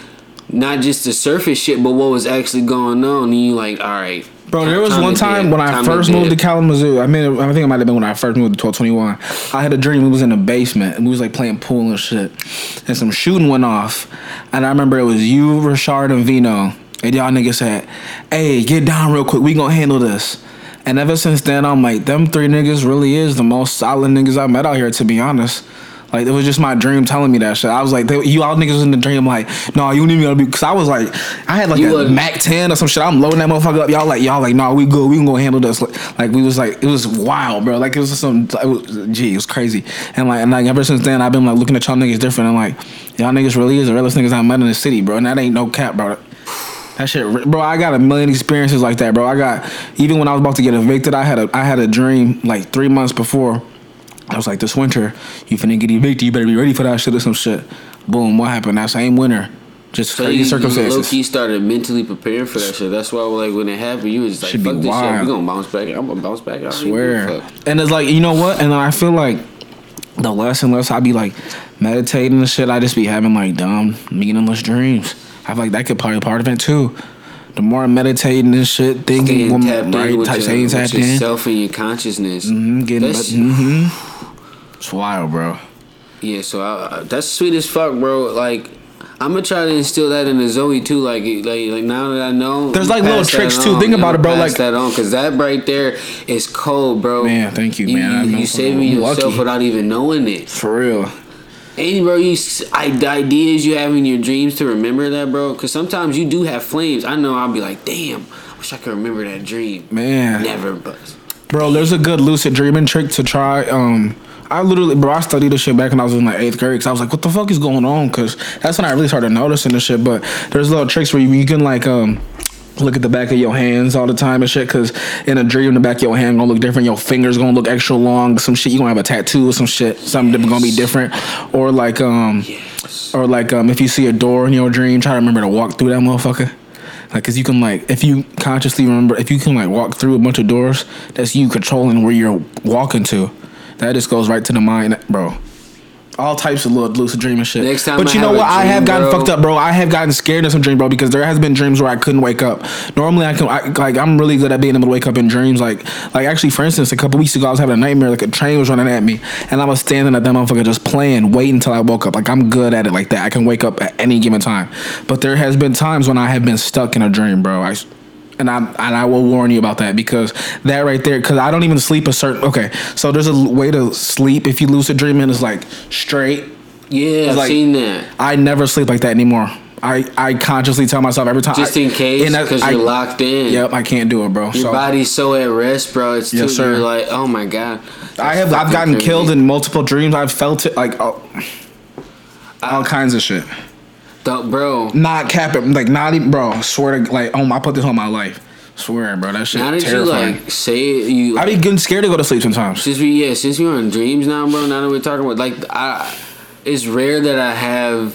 not just the surface shit, but what was actually going on. And you like, all right. Bro, there was one time when I time first moved to. Kalamazoo. I mean, I think it might have been when I first moved to 1221. I had a dream. We was in the basement and we was like playing pool and shit. And some shooting went off. And I remember it was you, Rashard, and Vino. And y'all niggas said, hey, get down real quick. We gonna handle this. And ever since then, I'm like, them three niggas really is the most solid niggas I met out here, to be honest. Like it was just my dream telling me that shit. I was like, they, you all niggas was in the dream. like, no, you need me to be. Cause I was like, I had like You a Mac 10 or some shit. I'm loading that motherfucker up. Y'all like, y'all like, nah, we good. We can go handle this. Like, like, we was like, it was wild, bro. Like it was some, it was, gee, it was crazy. And like, and like ever since then, I've been like looking at y'all niggas different. And like, y'all niggas really is the realest niggas I met in the city, bro. And that ain't no cap, bro. That shit, bro. I got a million experiences like that, bro. I got even when I was about to get evicted, I had a I had a dream like three months before. I was like, this winter, you finna get evicted. You better be ready for that shit or some shit. Boom, what happened? That same winter, just So crazy you, circumstances. low key started mentally preparing for that shit. That's why, like, when it happened, you was just like, Should "Fuck this shit. wild. We gonna bounce back. I'm gonna bounce back." I don't give a swear. And it's like, you know what? And I feel like the less and less I be like meditating and shit, I just be having like dumb, meaningless dreams. I feel like that could probably be part of it too. The more I'm meditating and shit, thinking, Staying tapped right, in with, type, your, with tapped in. yourself and your consciousness. Mhm, getting, That's- mm-hmm. It's wild, bro. Yeah, so I, that's sweet as fuck, bro. Like, I'm gonna try to instill that in the Zoe too. Like, like, like now that I know, There's, like, little tricks, too. Think about it, bro, Pass like- that on, cause that right there is cold, bro. Man, thank you, man. You, you saving yourself lucky. without even knowing it. For real. And bro, you s- I, the ideas you have in your dreams to remember that, bro. Cause sometimes you do have flames. I know I'll be like, damn, I wish I could remember that dream. Man. Never, but Bro, there's a good lucid dreaming trick to try. Um, I literally, bro, I studied this shit back when I was in like eighth grade. Cause I was like, what the fuck is going on? Cause that's when I really started noticing this shit. But there's little tricks where you, you can like um. Look at the back of your hands all the time and shit, cause in a dream the back of your hand gonna look different. Your fingers gonna look extra long. Some shit you gonna have a tattoo or some shit. Something different gonna be different. Or like um, or like um, if you see a door in your dream, try to remember to walk through that motherfucker. Like, cause you can like, if you consciously remember, if you can like walk through a bunch of doors, that's you controlling where you're walking to. That just goes right to the mind, bro. All types of little lucid dreaming shit. Next time but I you know what? I dream, have gotten bro- fucked up, bro. I have gotten scared in some dreams, bro, because there has been dreams where I couldn't wake up. Normally, I can, I, like, I'm really good at being able to wake up in dreams. Like, like actually, for instance, a couple weeks ago, I was having a nightmare, like a train was running at me, and I was standing at that motherfucker just playing, waiting until I woke up. Like, I'm good at it like that. I can wake up at any given time. But there has been times when I have been stuck in a dream, bro. I, and I and I will warn you about that because that right there, because I don't even sleep a certain. Okay, so there's a way to sleep if you lucid and it's like straight. yeah, I've like- seen that. I never sleep like that anymore. I, I consciously tell myself every time. Just I- in case, because you're locked in. Yep, I can't do it, bro. Your So body's so at rest, bro. It's Yes, too, sir. You're like, oh my god. I have I've gotten killed in multiple dreams. I've felt it like oh, all kinds of shit. Bro. Not capping, like not even, bro. Swear to like, oh, I put this on my life. Swear, bro, that shit Now that terrifying. you like say you I be getting scared to go to sleep sometimes. since we yeah since we're on dreams now, bro. Now that we're talking about like I, it's rare that I have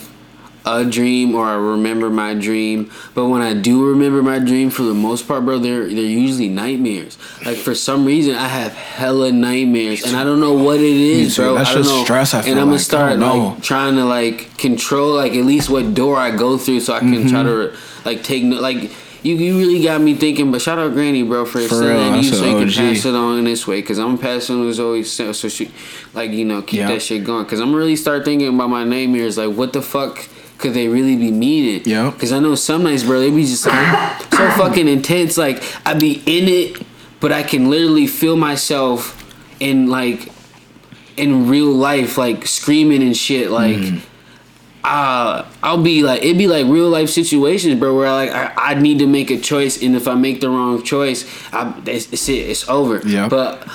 a dream or I remember my dream, but when I do remember my dream, for the most part, bro, they're they're usually nightmares. Like for some reason, I have hella nightmares, and I don't know what it is, bro. That's I don't just know. stress, I feel and I'm gonna like. Start like trying to like control like at least what door I go through, so I can Mm-hmm. try to like take no like. You, you really got me thinking, but shout out Granny, bro, for, For you so you can OG. pass it on in this way. Cause I'm passing as always so, she, like you know, keep Yeah. that shit going. Cause I'm really start thinking about my nightmares. Like, what the fuck could they really be meaning? Yeah. Cause I know some nights, bro, they be just like so fucking intense. Like I be in it, but I can literally feel myself in like in real life, like screaming and shit, like. Mm-hmm. Uh, I'll be like it'd be like real life situations, bro, where like I, I need to make a choice, and if I make the wrong choice, I, it's, it's it, it's over. Yeah. But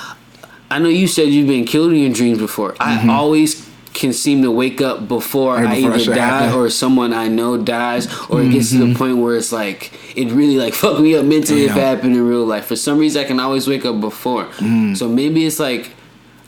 I know you said you've been killed in your dreams before. I always can seem to wake up before Mm-hmm. Right I before that either shit die happen. Mm-hmm. or someone I know dies, or it gets to the point where it's like it really like fuck me up mentally if it happened in real life. For some reason, I can always wake up before. Mm. So maybe it's like.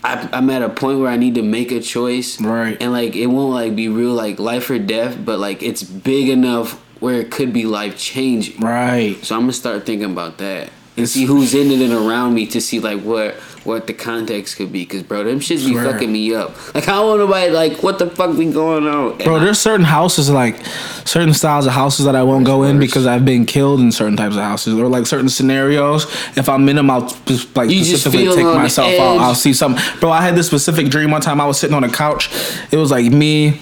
I, I'm at a point where I need to make a choice, Right. And like it won't like be real like life or death, but like it's big enough where it could be life changing. Right. So I'm gonna start thinking about that and see who's in it and around me to see like what what the context could be. Cause bro, them shits be Swear. fucking me up. Like I don't want nobody like what the fuck be going on. Bro, there's certain houses like certain styles of houses that I won't go in because I've been killed in certain types of houses or like certain scenarios. If I'm in them, I'll just like You specifically feel take myself out. I'll see something. Bro, I had this specific dream one time. I was sitting on a couch. It was like me.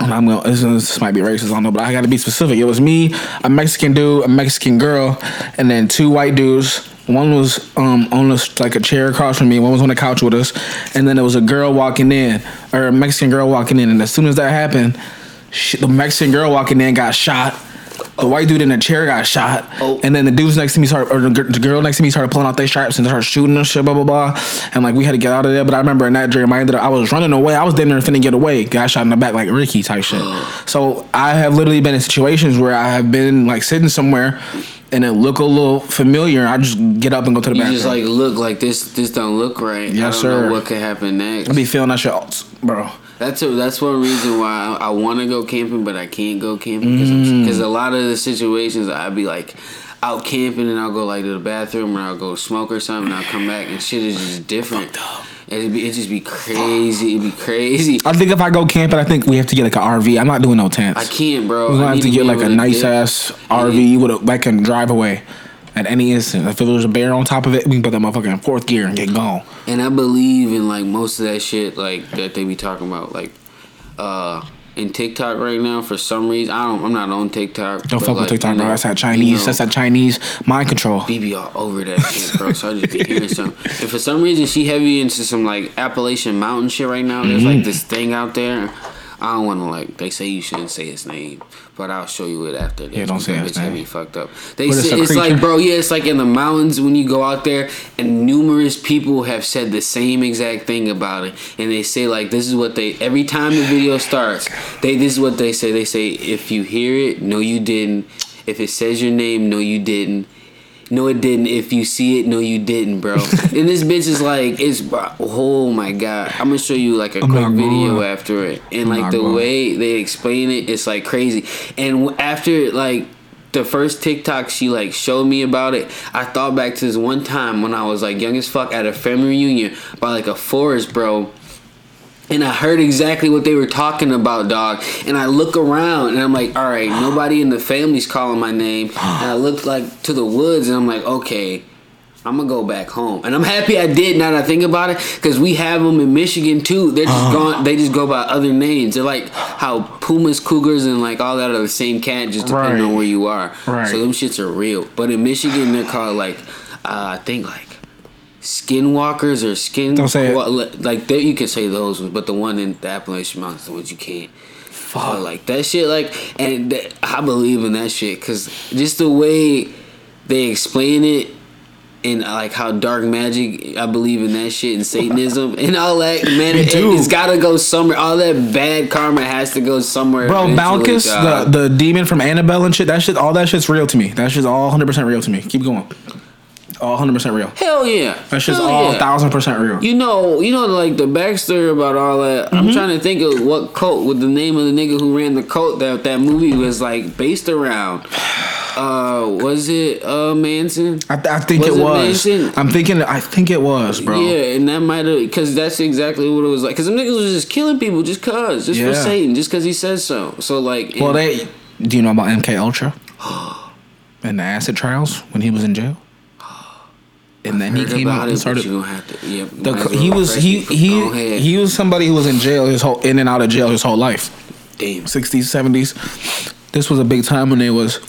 I'm gonna. This, this might be racist, I don't know, but I got to be specific. It was me, a Mexican dude, a Mexican girl, and then two white dudes. One was um, on this, like a chair across from me. One was on the couch with us, and then there was a girl walking in, or a Mexican girl walking in. And as soon as that happened, she, the Mexican girl walking in got shot. The white dude in the chair got shot, Oh. and then the dudes next to me started, or the, girl next to me started pulling out their straps and started shooting and shit, blah blah blah. And like we had to get out of there. But I remember in that dream, I ended up, I was running away. I was damn near finna get away. Got shot in the back like Ricky type shit. so I have literally been in situations where I have been like sitting somewhere, and it look a little familiar. I just get up and go to the you bathroom. just like look like this. This don't look right. Yes, I sir. know what could happen next. I be feeling that shit, bro. That's a, that's one reason why I, I want to go camping, but I can't go camping Mm. because a lot of the situations I'd be like out camping and I'll go like to the bathroom or I'll go smoke or something. and I'll come back and shit is just different. It'd be it just be crazy. It'd be crazy. I think if I go camping, I think we have to get like an RV. I'm not doing no tents. I can't, bro. We're gonna have to get like a nice dip. ass RV with a that can drive away. At any instant. If there was a bear on top of it, we can put that motherfucker in fourth gear and get gone. And I believe in like most of that shit like that they be talking about like uh in TikTok right now for some reason. I don't I'm not on TikTok. Don't fuck with TikTok, you bro. That's that you Chinese. know, That's that Chinese mind control. BB all over that shit, bro. So I just be hearing some. And for some reason, she heavy into some like Appalachian Mountain shit right now. There's Mm-hmm. like this thing out there. I don't want to like. They say you shouldn't say his name, but I'll show you it after. Yeah, don't say his name. fucked up. They is say a it's like, bro. Yeah, it's like in the mountains when you go out there, and numerous people have said the same exact thing about it, and they say like this is what they every time the video starts. They this is what they say. They say if you hear it, no, you didn't. If it says your name, no, you didn't. No, it didn't. If you see it, no, you didn't, bro. and this bitch is like, it's oh my god. I'm gonna show you like a I'm quick video going. after it, and I'm like the going. way they explain it, it's like crazy. And after like the first TikTok she like showed me about it, I thought back to this one time when I was like young as fuck at a family reunion by like a forest, bro. And I heard exactly what they were talking about, dog. And I look around and I'm like, all right, nobody in the family's calling my name. And I look like to the woods and I'm like, okay, I'm gonna go back home. And I'm happy I did now that I think about it because we have them in Michigan too. They're just gone. They just go by other names. They're like how pumas, cougars, and like all that are the same cat, just depending Right. on where you are. Right. So them shits are real. But in Michigan, they're called like uh, I think like skinwalkers or skin. Don't say it. Like there you can say those, but the one in the Appalachian Mountains, the ones you can't. Fuck, like that shit. Like, and that, I believe in that shit because just the way they explain it. And uh, like how dark magic, I believe in that shit and Satanism and all that. Man, it, has gotta go somewhere. All that bad karma has to go somewhere. Bro, Balkus, the, the demon from Annabelle and shit, that shit, all that shit's real to me. That shit's all 100% real to me. Keep going. All 100% real. hell yeah, That shit's Hell all yeah. 1000% real. You know, you know, like the backstory about all that. Mm-hmm. I'm trying to think of what cult with the name of the nigga who ran the cult that that movie was like based around. Uh, was it uh Manson? I, th- I think Was it it was. Manson? I'm thinking, I think it was, bro. Yeah, and that might have because that's exactly what it was like. Because the niggas was just killing people just cause, just for Satan, just cause he says so. So like, Well, they, do you know about MK Ultra? and the acid trials when he was in jail? And then he came out it, and started. You gonna have to, yeah, The, might he well was he he he was somebody who was in jail his whole in and out of jail his whole life. Damn. 60s, 70s. This was a big time when they was.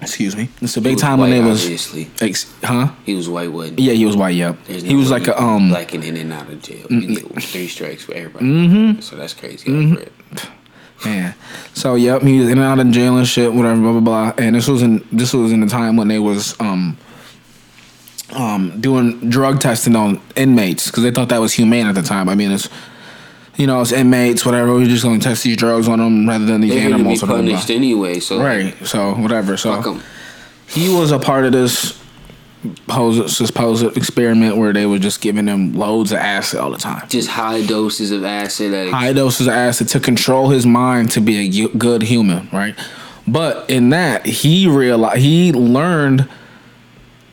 Excuse me. It's a big was time when white, they was. obviously. Ex, huh? He was white, wasn't Yeah, he was white. Yep. There's he was like a um. Like and in and out of jail. Get three strikes for everybody. Mm-hmm. So that's crazy. Mm-hmm. Man. So yep, he was in and out of jail and shit, whatever, blah blah blah. And this was in this was in the time when they was um um doing drug testing on inmates because they thought that was humane at the time. I mean, it's you know it's inmates, whatever. We're just gonna test these drugs on them rather than these They're be animals. blah, blah, blah. punished anyway. So Right. So whatever. So he was a part of this supposed, supposed experiment where they were just giving him loads of acid all the time. Just high doses of acid. High doses of acid to control his mind to be a good human, right? But in that, he realized he learned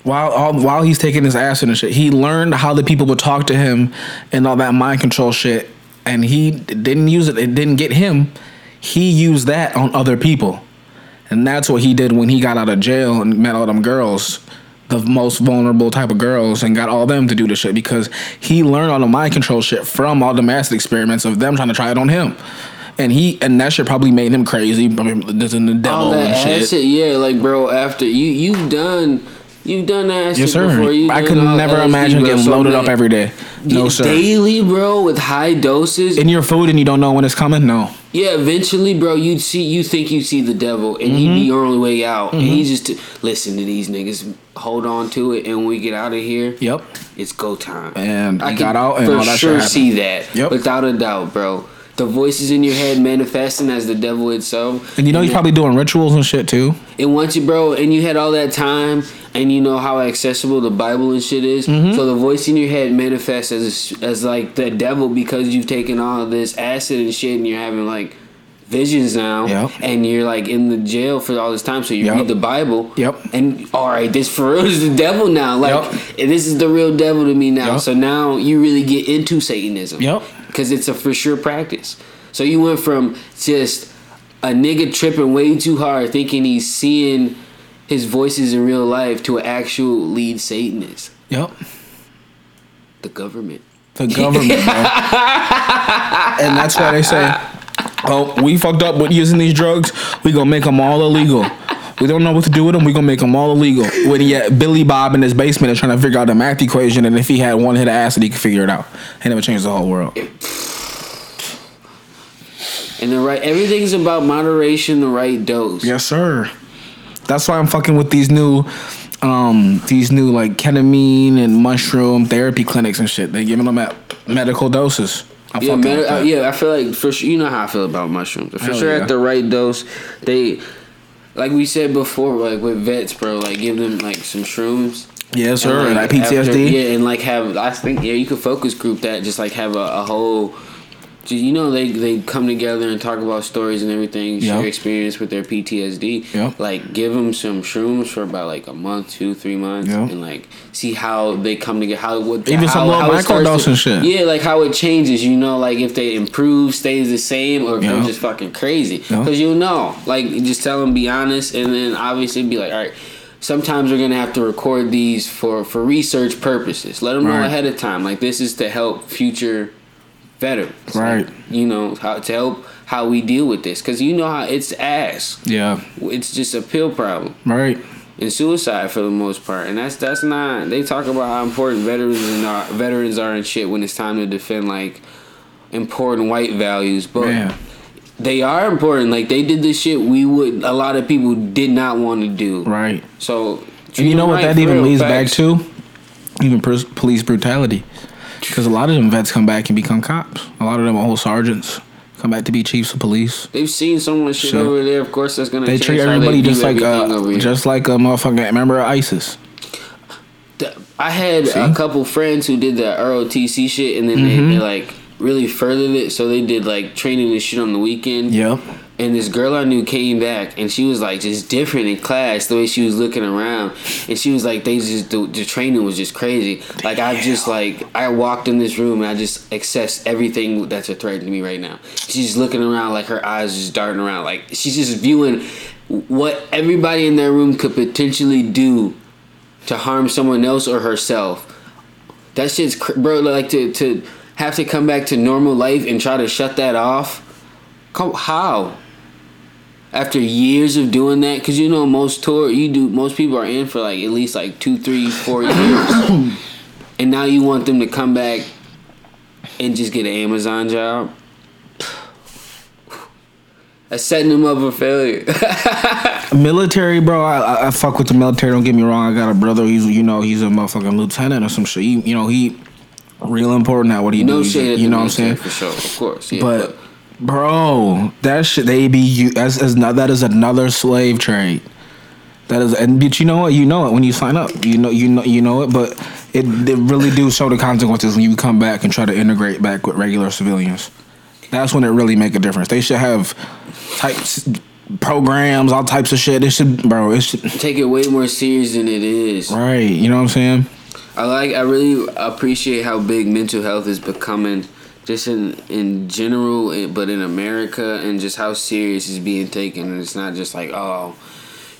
while all, while he's taking his acid and shit, he learned how the people would talk to him and all that mind control shit, and he didn't use it. It didn't get him. He used that on other people, and that's what he did when he got out of jail and met all them girls. The most vulnerable type of girls and got all them to do the shit because he learned all the mind control shit from all the acid experiments of them trying to try it on him, and he and that shit probably made him crazy. I mean, this and the devil all that and shit. acid. Yeah, like bro. After you, you've done, you've done acid Yes, sir. before. You I could never imagine getting loaded up every day. No, sir. Daily, bro, with high doses. in your food and you don't know when it's coming? No. Yeah, eventually, bro, you'd see, you think you see the devil, and he'd Mm-hmm. be your only way out. And he just listen to these niggas, hold on to it, and when we get out of here, Yep. it's go time. And I got out and for all that sure see that, Yep. without a doubt, bro. The voices in your head manifesting as the devil itself. And you know he's probably doing rituals and shit too. And once you, bro, and you had all that time, and you know how accessible the Bible and shit is. Mm-hmm. So the voice in your head manifests as as like the devil because you've taken all this acid and shit, and you're having like visions now. Yep. And you're like in the jail for all this time, so you Yep. read the Bible. Yep. And all right, this for real is the devil now. Like Yep. this is the real devil to me now. So now you really get into Satanism. Yep. Because it's a for sure practice. So you went from just a nigga tripping way too hard, thinking he's seeing his voices in real life to an actual lead Satanist. Yep. The government. The government, bro. and that's why they say, "Oh, we fucked up with using these drugs. We gonna make them all illegal. We don't know what to do with them. We gonna make them all illegal." When yet Billy Bob in his basement is trying to figure out the math equation, and if he had one hit of acid, he could figure it out. He never changed the whole world. And the right everything's about moderation, the right dose. Yes, sir. That's why I'm fucking with these new, um, these new like ketamine and mushroom therapy clinics and shit. They giving them at medical doses. I'm Yeah, man, uh, yeah, I feel like for sure. You know how I feel about mushrooms. For Hell sure, yeah. at the right dose, they, like we said before, like with vets, bro, like give them like some shrooms. Yes, sir. And, And like, PTSD. after- yeah, and like have I think yeah, you could focus group that just like have a, a whole. You know they they come together and talk about stories and everything, share Yep. experience with their PTSD. Yep. Like give them some shrooms for about like a month, two, three months, Yep. and like see how they come together. How what Even how, some little microdose and shit. Yeah, like how it changes. You know, like if they improve, stays the same, or if they're just fucking crazy. Because you'll know. Like just tell them, be honest, and then obviously be like, all right. Sometimes we're gonna have to record these for for research purposes. Let them know ahead of time. Like this is to help future veterans. Right. Like, you know how to help how we deal with this because you know how it's ass. Yeah. It's just a pill problem Right. and suicide for the most part, and that's that's not. They talk about how important veterans and are, veterans are and shit when it's time to defend like important white values, but Man. they are important. Like they did this shit we would a lot of people did not want to do. Right. So And you know what right, that even leads back to? Even police brutality. Because a lot of them vets come back and become cops. A lot of them are whole sergeants. Come back to be chiefs of police. They've seen so much shit Shit. over there. Of course, that's gonna. They treat everybody they just like here. just like a motherfucking member of ISIS. I had See? a couple friends who did the ROTC shit, and then Mm-hmm. they, they like really furthered it. So they did like training and shit on the weekend. Yep. And this girl I knew came back, and she was like just different in class. The way she was looking around, and she was like, "They just the, the training was just crazy. Like I just like I walked in this room and I just accessed everything that's a threat to me right now. She's looking around, like her eyes just darting around, like she's just viewing what everybody in that room could potentially do to harm someone else or herself. That shit's cr- bro. Like to to have to come back to normal life and try to shut that off. Come how? After years of doing that, because you know most tour you do most people are in for like at least like two, three, four years, and now you want them to come back and just get an Amazon job. That's setting them up for failure. Military, bro. I, I, fuck with the military. Don't get me wrong. I got a brother. He's you know he's a motherfucking lieutenant or some shit. He, you know he real important at what he no does. You know what I'm saying? for sure, of course. Yeah, But, bro, that shit they be you as as not that is another slave trade. That is, and but you know what? You know it when you sign up. You know, you know, you know it. But it, it really do show the consequences when you come back and try to integrate back with regular civilians. That's when it really make a difference. They should have types programs, all types of shit. They should, bro. It should, take it way more serious than it is. right? You know what I'm saying? I like. I really appreciate how big mental health is becoming, just in in general, eh, but in America, and just how serious is being taken. And it's not just like, oh,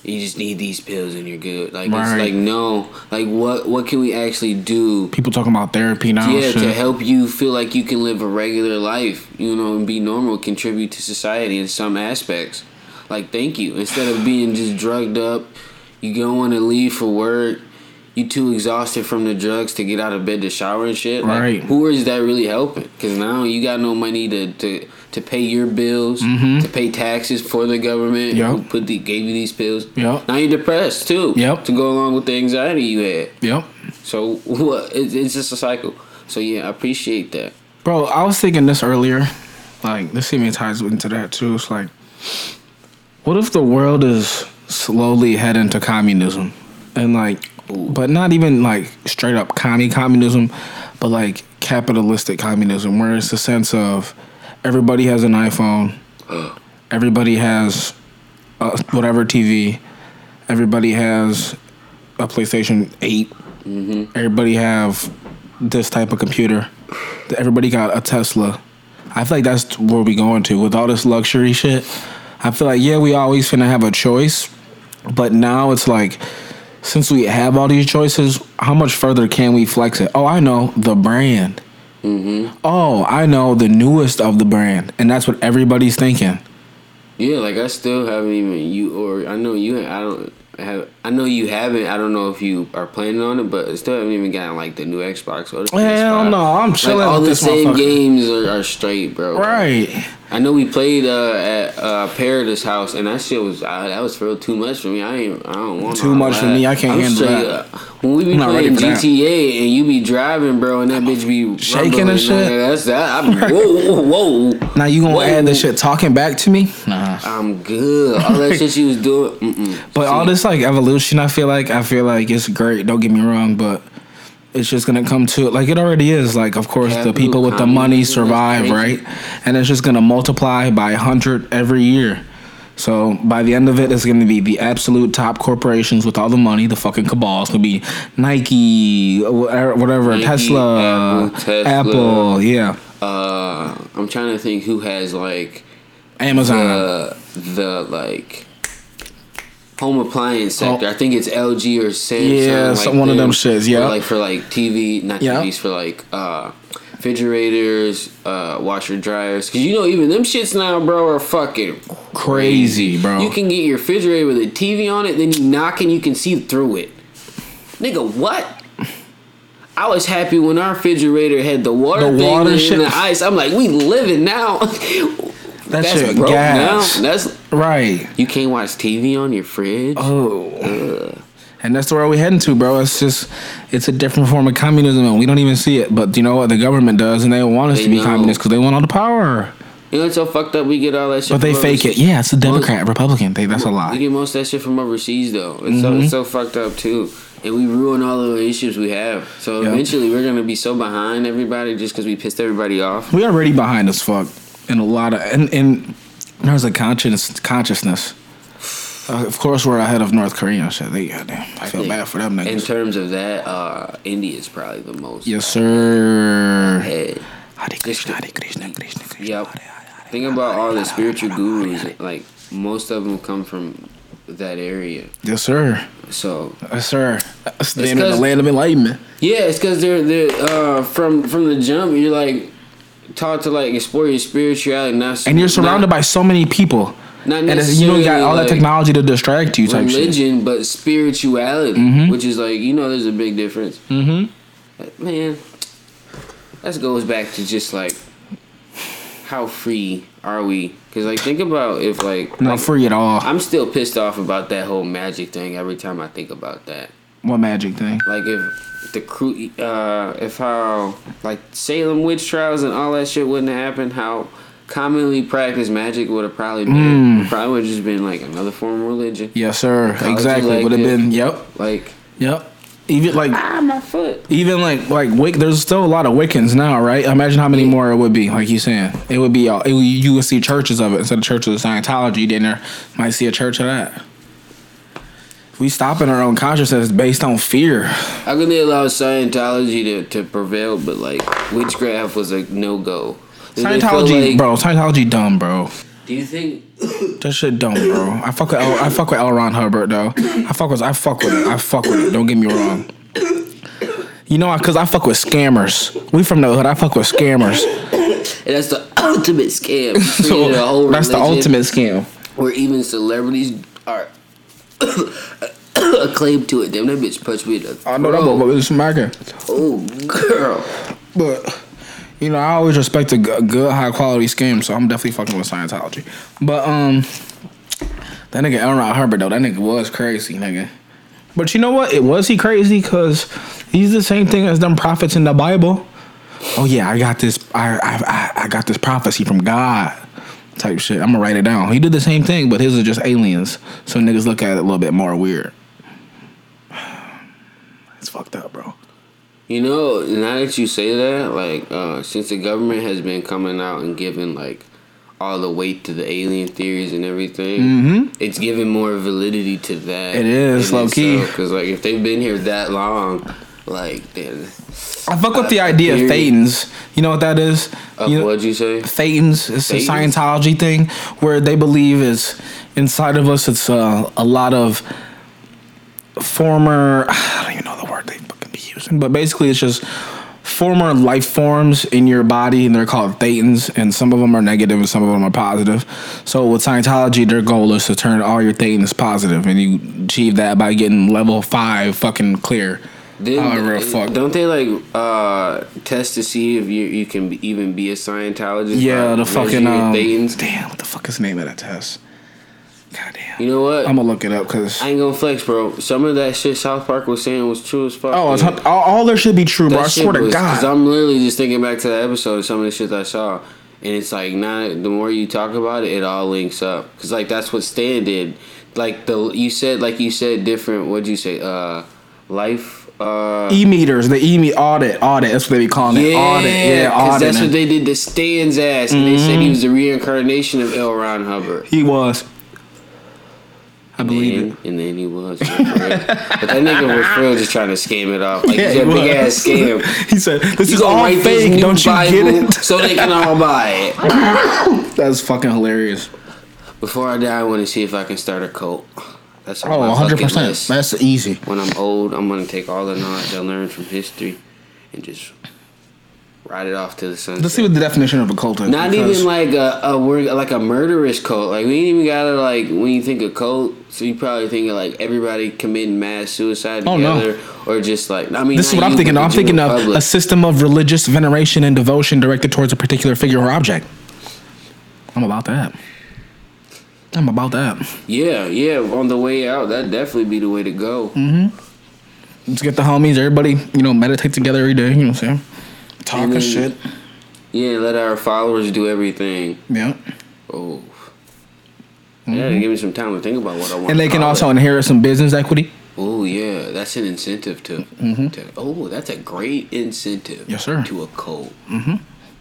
you just need these pills and you're good. Like Right. it's like no, like what what can we actually do? People talking about therapy now. Yeah, shit. to help you feel like you can live a regular life, you know, and be normal, contribute to society in some aspects. Like, thank you. Instead of being just drugged up, you don't want to leave for work. You too exhausted from the drugs to get out of bed to shower and shit. Like, Right. Who is that really helping? Because now you got no money to to, to pay your bills, to pay taxes for the government. Mm-hmm. Yep. Who put the gave you these pills? Yep. Now you're depressed too. Yep. To go along with the anxiety you had. Yep. So what? It's, it's just a cycle. So yeah, I appreciate that. Bro, I was thinking this earlier. Like, this even ties into that too. It's like, what if the world is slowly heading to communism? And like, but not even like straight up commie communism, but like capitalistic communism, where it's a sense of everybody has an iPhone, everybody has uh, whatever TV, everybody has a PlayStation 8, everybody have this type of computer. Everybody got a Tesla. I feel like that's where we going to with all this luxury shit. I feel like yeah, we always finna have a choice, But now it's like, since we have all these choices, how much further can we flex it? Oh, I know the brand. Mm-hmm. Oh, I know the newest of the brand, and that's what everybody's thinking. Yeah, like I still haven't even you or I know you. I don't have. I know you haven't. I don't know if you are planning on it, but I still haven't even gotten like the new Xbox or the Hell PS5. no, I'm Like chilling all with the same games are, are straight, bro. Right. I know we played uh, at uh, Paradise House, and that shit was uh, that was real too much for me. I ain't. I don't want Too much for me. I can't I'm handle straight, that. uh, when we be playing. GTA and you be driving, bro, and that bitch be Shaking and shit? That's that. I'm, whoa, whoa, whoa. Now you gonna Whoa. add the shit talking back to me? Nah. I'm good. All that shit she was doing. Mm-mm. But all this like evolution, I feel like I feel like it's great. Don't get me wrong, but it's just gonna come to it like it already is. Like of course the people with the money survive, right? And it's just gonna multiply by a hundred every year. So by the end of it, it's gonna be the absolute top corporations with all the money, the fucking cabal. It's gonna be Nike, whatever, whatever Nike, Tesla, Apple, Tesla. Apple, yeah, Uh, I'm trying to think who has like Amazon. the the like home appliance sector. I think it's LG or Samsung. Oh. Yeah, like some- one of them shits, yeah. like for like TV, not Yeah. TVs for like uh refrigerators, uh washer dryers. Cause you know even them shits now, bro, are fucking Crazy, bro. You can get your refrigerator with a TV on it, then you knock and you can see through it. Nigga, what? I was happy when our refrigerator had the water The thing water in shit. the ice. I'm like, we living now. That That's shit broke gas. now. That's right. you can't watch TV on your fridge. Oh. And that's the world we're heading to, bro. It's just, it's a different form of communism, and we don't even see it. But you know what? The government does, and they want us They to be know. communist because they want all the power. You know what's so fucked up? We get all that shit. But they fake it. Yeah, it's a Democrat, Republican. They, that's a lot. We get most of that shit from overseas though. It's, so, Mm-hmm. it's so fucked up too. And we ruin all the relationships we have. So Yeah. eventually we're gonna be so behind everybody just because we pissed everybody off. We already behind as fuck in a lot of, and, and there's a conscious consciousness. Uh, of course, we're ahead of North Korea and shit. They, goddamn, I feel bad for them In terms of that, uh, India is probably the most. yes, sir. ahead. Hare Krishna, Hare Krishna, Krishna Krishna. Yep. Think about all the spiritual gurus. Like most of them come from that area. Yes, sir. So Yes, sir. That's the, of the land of enlightenment. yeah, it's because they're they're uh, from from the jump. You're like taught to like explore your spirituality, not and you're surrounded by so many people. Not and you know you got all that necessarily, technology to distract you type shit. religion, but spirituality, which is like you know, there's a big difference. Mm-hmm. Man, that goes back to just like how free are we? Because like think about if like Not like, free at all. I'm still pissed off about that whole magic thing every time I think about that. What magic thing? Like if the crew, uh, if how like Salem witch trials and all that shit wouldn't have happened, how commonly practiced magic would have probably been. Probably would have just been like another form of religion. Yes, sir. Exactly. Would have been. Yep. Like Yep. Even like ah, my foot. even like like Wic- there's still a lot of Wiccans now, right? Imagine how many more it would be. Like you saying, it would be. It you would see churches of it instead of churches of Scientology. Then there might see a church of that. We stop in our own consciousness based on fear, How can they allow Scientology to, to prevail, but like witchcraft was a no go? Scientology, bro. Scientology dumb, bro. Do you think? That shit dumb, bro. I fuck with L, I fuck with L. Ron Hubbard though. I fuck with I fuck with it. I fuck with it. Don't get me wrong. You know, cause I fuck with scammers. We from the hood. I fuck with scammers. And that's the ultimate scam. So whole that's the ultimate scam. Where even celebrities are acclaimed to it. Damn, that bitch punched me in the I know that throat. boy was smacking. Oh, girl. But you know, I always respect a g- a good, high quality scam, so I'm definitely fucking with Scientology. But um, that nigga L. Ron Hubbard though, that nigga was crazy, nigga. But you know what? It was he crazy because he's the same thing as them prophets in the Bible. Oh yeah, I got this. I I I- I got this prophecy from God. Type shit. I'm gonna write it down. He did the same thing, but his are just aliens. So niggas look at it a little bit more weird. It's fucked up, bro. You know, now that you say that, like, uh, since the government has been coming out and giving like all the weight to the alien theories and everything, it's giving more validity to that. Mm-hmm. It is, low key. because like if they've been here that long, Like, then, I fuck with the idea of Period. thetans. You know what that is? uh, You know- what'd you say? Thetans. It's a Scientology thing where they believe is inside of us. It's uh, a lot of former. I don't even know the word they fucking be using, but basically it's just former life forms in your body, and they're called thetans. And some of them are negative, and some of them are positive. So with Scientology, their goal is to turn all your thetans positive, and you achieve that by getting level five fucking clear. Didn't- However, fuck. Don't they like uh test to see if you you can even be a Scientologist? Yeah, the fucking um, thetans? damn. What the fuck is the name of that test? God damn. You know what? I'm gonna look it up because I ain't gonna flex, bro. Some of that shit South Park was saying was true as fuck. oh, it's, all, all there should be true, bro. I That shit swear to was- Cause God. I'm literally just thinking back to that episode of some of the shit I saw, and it's like now the more you talk about it, it all links up. Cause like that's what Stan did. Like the you said, like you said, different. What'd you say? Uh, life. Uh, E meters, the E meet audit, audit. That's what they be calling it. Audit, yeah, cause audit. that's what they did to Stan's ass, and they said he was the reincarnation of L. Ron Hubbard. he was. I believe and, and then he was. but that nigga was real just trying to scam it off. Like Yeah, he's a big ass scam. He said, "This is all fake. Don't you get it?" so they can all buy it. That's fucking hilarious. Before I die, I want to see if I can start a cult. That's Oh, 100%. list. That's easy. When I'm old, I'm gonna take all the knowledge I learned from history and just ride it off to the sunset. Let's see what the definition of a cult is. Not even like a, a word like a murderous cult. Like we ain't even gotta like when you think of cult, so you probably think of like everybody committing mass suicide Oh, no. together, or just like I mean. This is what I'm thinking. of. I'm thinking of public. a system of religious veneration and devotion directed towards a particular figure or object. I'm about that. I'm about that. Yeah, yeah. On the way out, that definitely be the way to go. Mm-hmm. Let's get the homies, everybody, you know, meditate together every day. You know what I'm saying? Talk And a shit. Yeah, let our followers do everything. Yeah. Oh. Yeah, give me some time to think about what I want. Mm-hmm. And they can also inherit some business equity. Oh yeah, that's an incentive to. to oh, that's a great incentive. Mm-hmm. Yes, sir. To a cult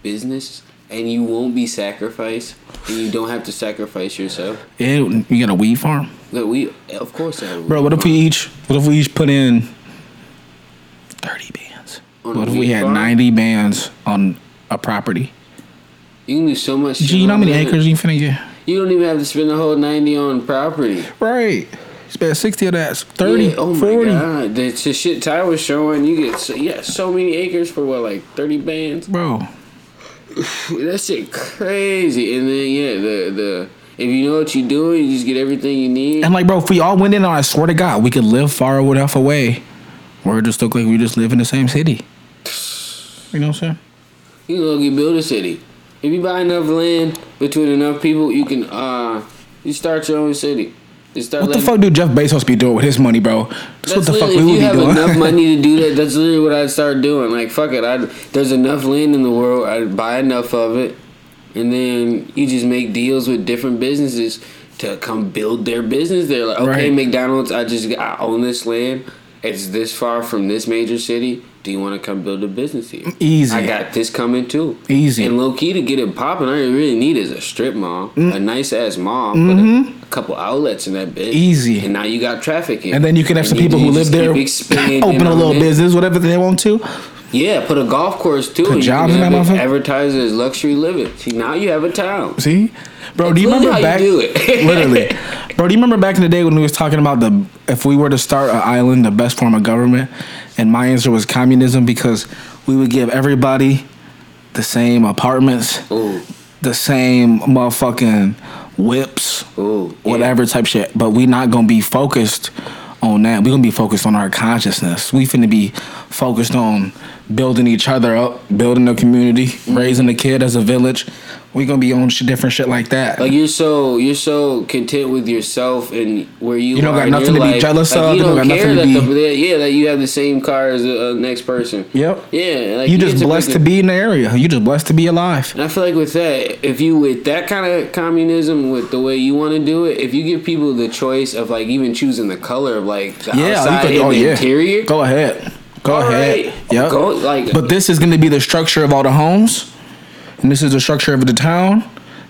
business, and you won't be sacrificed, and you don't have to sacrifice yourself. Yeah, you got a weed farm, But we, of course, bro. What if we each? What if we each put in thirty bands? On a What if we had farm? ninety bands on a property? You can do so much. Gee, you know how many acres you finna get? You don't even have to spend the whole ninety on property. Right. Spend sixty of that. 30, Yeah, oh my 40. god, the, the shit Ty was showing, you get so, yeah so many acres for what like thirty bands. Bro, That shit crazy. And then yeah, the the if you know what you're doing, you just get everything you need. and like, bro, if we all went in on, I swear to God, we could live far enough away where it just look like we just live in the same city. You know what I'm saying? You can go get build a city. If you buy enough land between enough people, you can uh you start your own city. You start What the fuck do Jeff Bezos be doing with his money, bro? That's, That's what the fuck literally- we if would you be have doing. enough money to do that, that's literally what I'd start doing. Like fuck it, I there's enough land in the world, I'd buy enough of it, and then you just make deals with different businesses to come build their business there. Like okay, Right. McDonald's, I just I own this land. It's this far from this major city. Do you want to come build a business here? Easy. I got this coming too. Easy. And low key to get it popping, all you really need is a strip mall, Mm. a nice ass mall, put a, a couple outlets in that bitch. Mm-hmm. Easy. And now you got traffic in. And then you can have some people who live there, open a little business, whatever they want to. Yeah, put a golf course too. Put jobs in that motherfucker. advertised as luxury living. See, now you have a town. See, bro, do you remember back? you do it. literally, bro, do you remember back in the day when we was talking about the if we were to start an island, the best form of government, and my answer was communism because we would give everybody the same apartments, Ooh, the same motherfucking whips, ooh, yeah. whatever type shit. But we not gonna be focused on that. We gonna be focused on our consciousness. We finna be focused on building each other up, building a community, Mm-hmm. raising a kid as a village. We gonna be on sh- different shit like that. Like you're so you're so content with yourself and where you, are. You don't got nothing to be jealous like, of, You don't don't got care that nothing to the, that- yeah that you have the same car as the uh, next person. Yep. Yeah, like you just blessed to be in the area. You just blessed to be alive. And I feel like with that, if you with that kind of communism, with the way you want to do it, if you give people the choice of like even choosing the color of like the Yeah, outside could, and oh the yeah. interior, Go ahead. Go All ahead. right. Yep. Go, like- but this is going to be the structure of all the homes, and this is the structure of the town,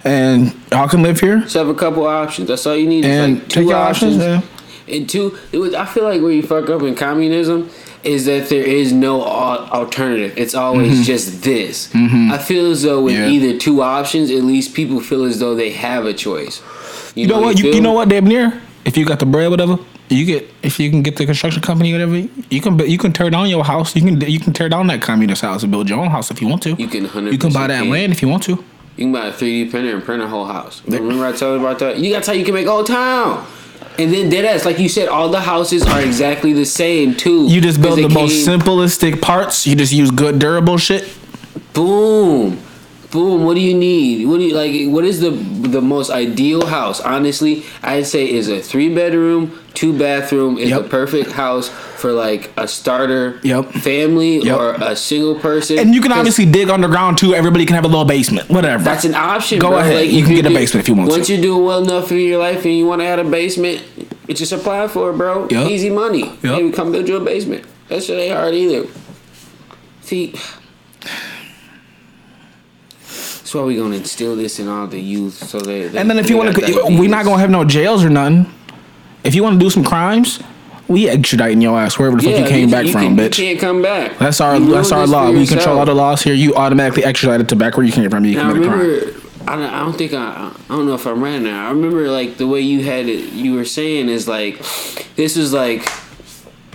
and y'all can live here. So have a couple options. That's all you need. And is like two options, options. yeah. And two, it was. I feel like where you fuck up in communism, is that there is no alternative. It's always just this. I feel as though with Mm-hmm. Yeah. either two options, at least people feel as though they have a choice. You know what? You, you know what? Damn near. If you got the bread, whatever, you get. If you can get the construction company, whatever, you can. You can tear down your house. You can. You can tear down that communist house and build your own house if you want to. You can 100% You can buy that can. land if you want to. You can buy a 3D printer and print a whole house. Remember I told you about that? You got how you can make a whole town. And then dead ass, like you said, all the houses are exactly the same too. You just build the most simplistic parts. You just use good durable shit. Boom, boom. What do you need? What do you like? What is the the most ideal house? Honestly, I'd say is a three bedroom, two bathroom is Yep. the perfect house for like a starter Yep. family Yep. or a single person. And you can obviously dig underground too. Everybody can have a little basement. Whatever. That's an option. Go bro. ahead. Like, You can get a basement if you want Once to. you're doing well enough in your life and you want to add a basement, it's just apply for it, bro. Easy money. Yep. Maybe come build you a basement. That shit ain't hard either. See, that's why we gonna instill this in all the youth, so they. they and then if you want to, we're not gonna have no jails or nothing. If you want to do some crimes, we extraditing your ass wherever the fuck you came back you from, can, bitch. You can't come back. That's our You that's our law. We yourself. control all the laws here. You automatically extradited to back where you came from. You commit a crime. I don't, I don't think I, I don't know if I'm right now. I remember like the way you had it, you were saying is like, this was like,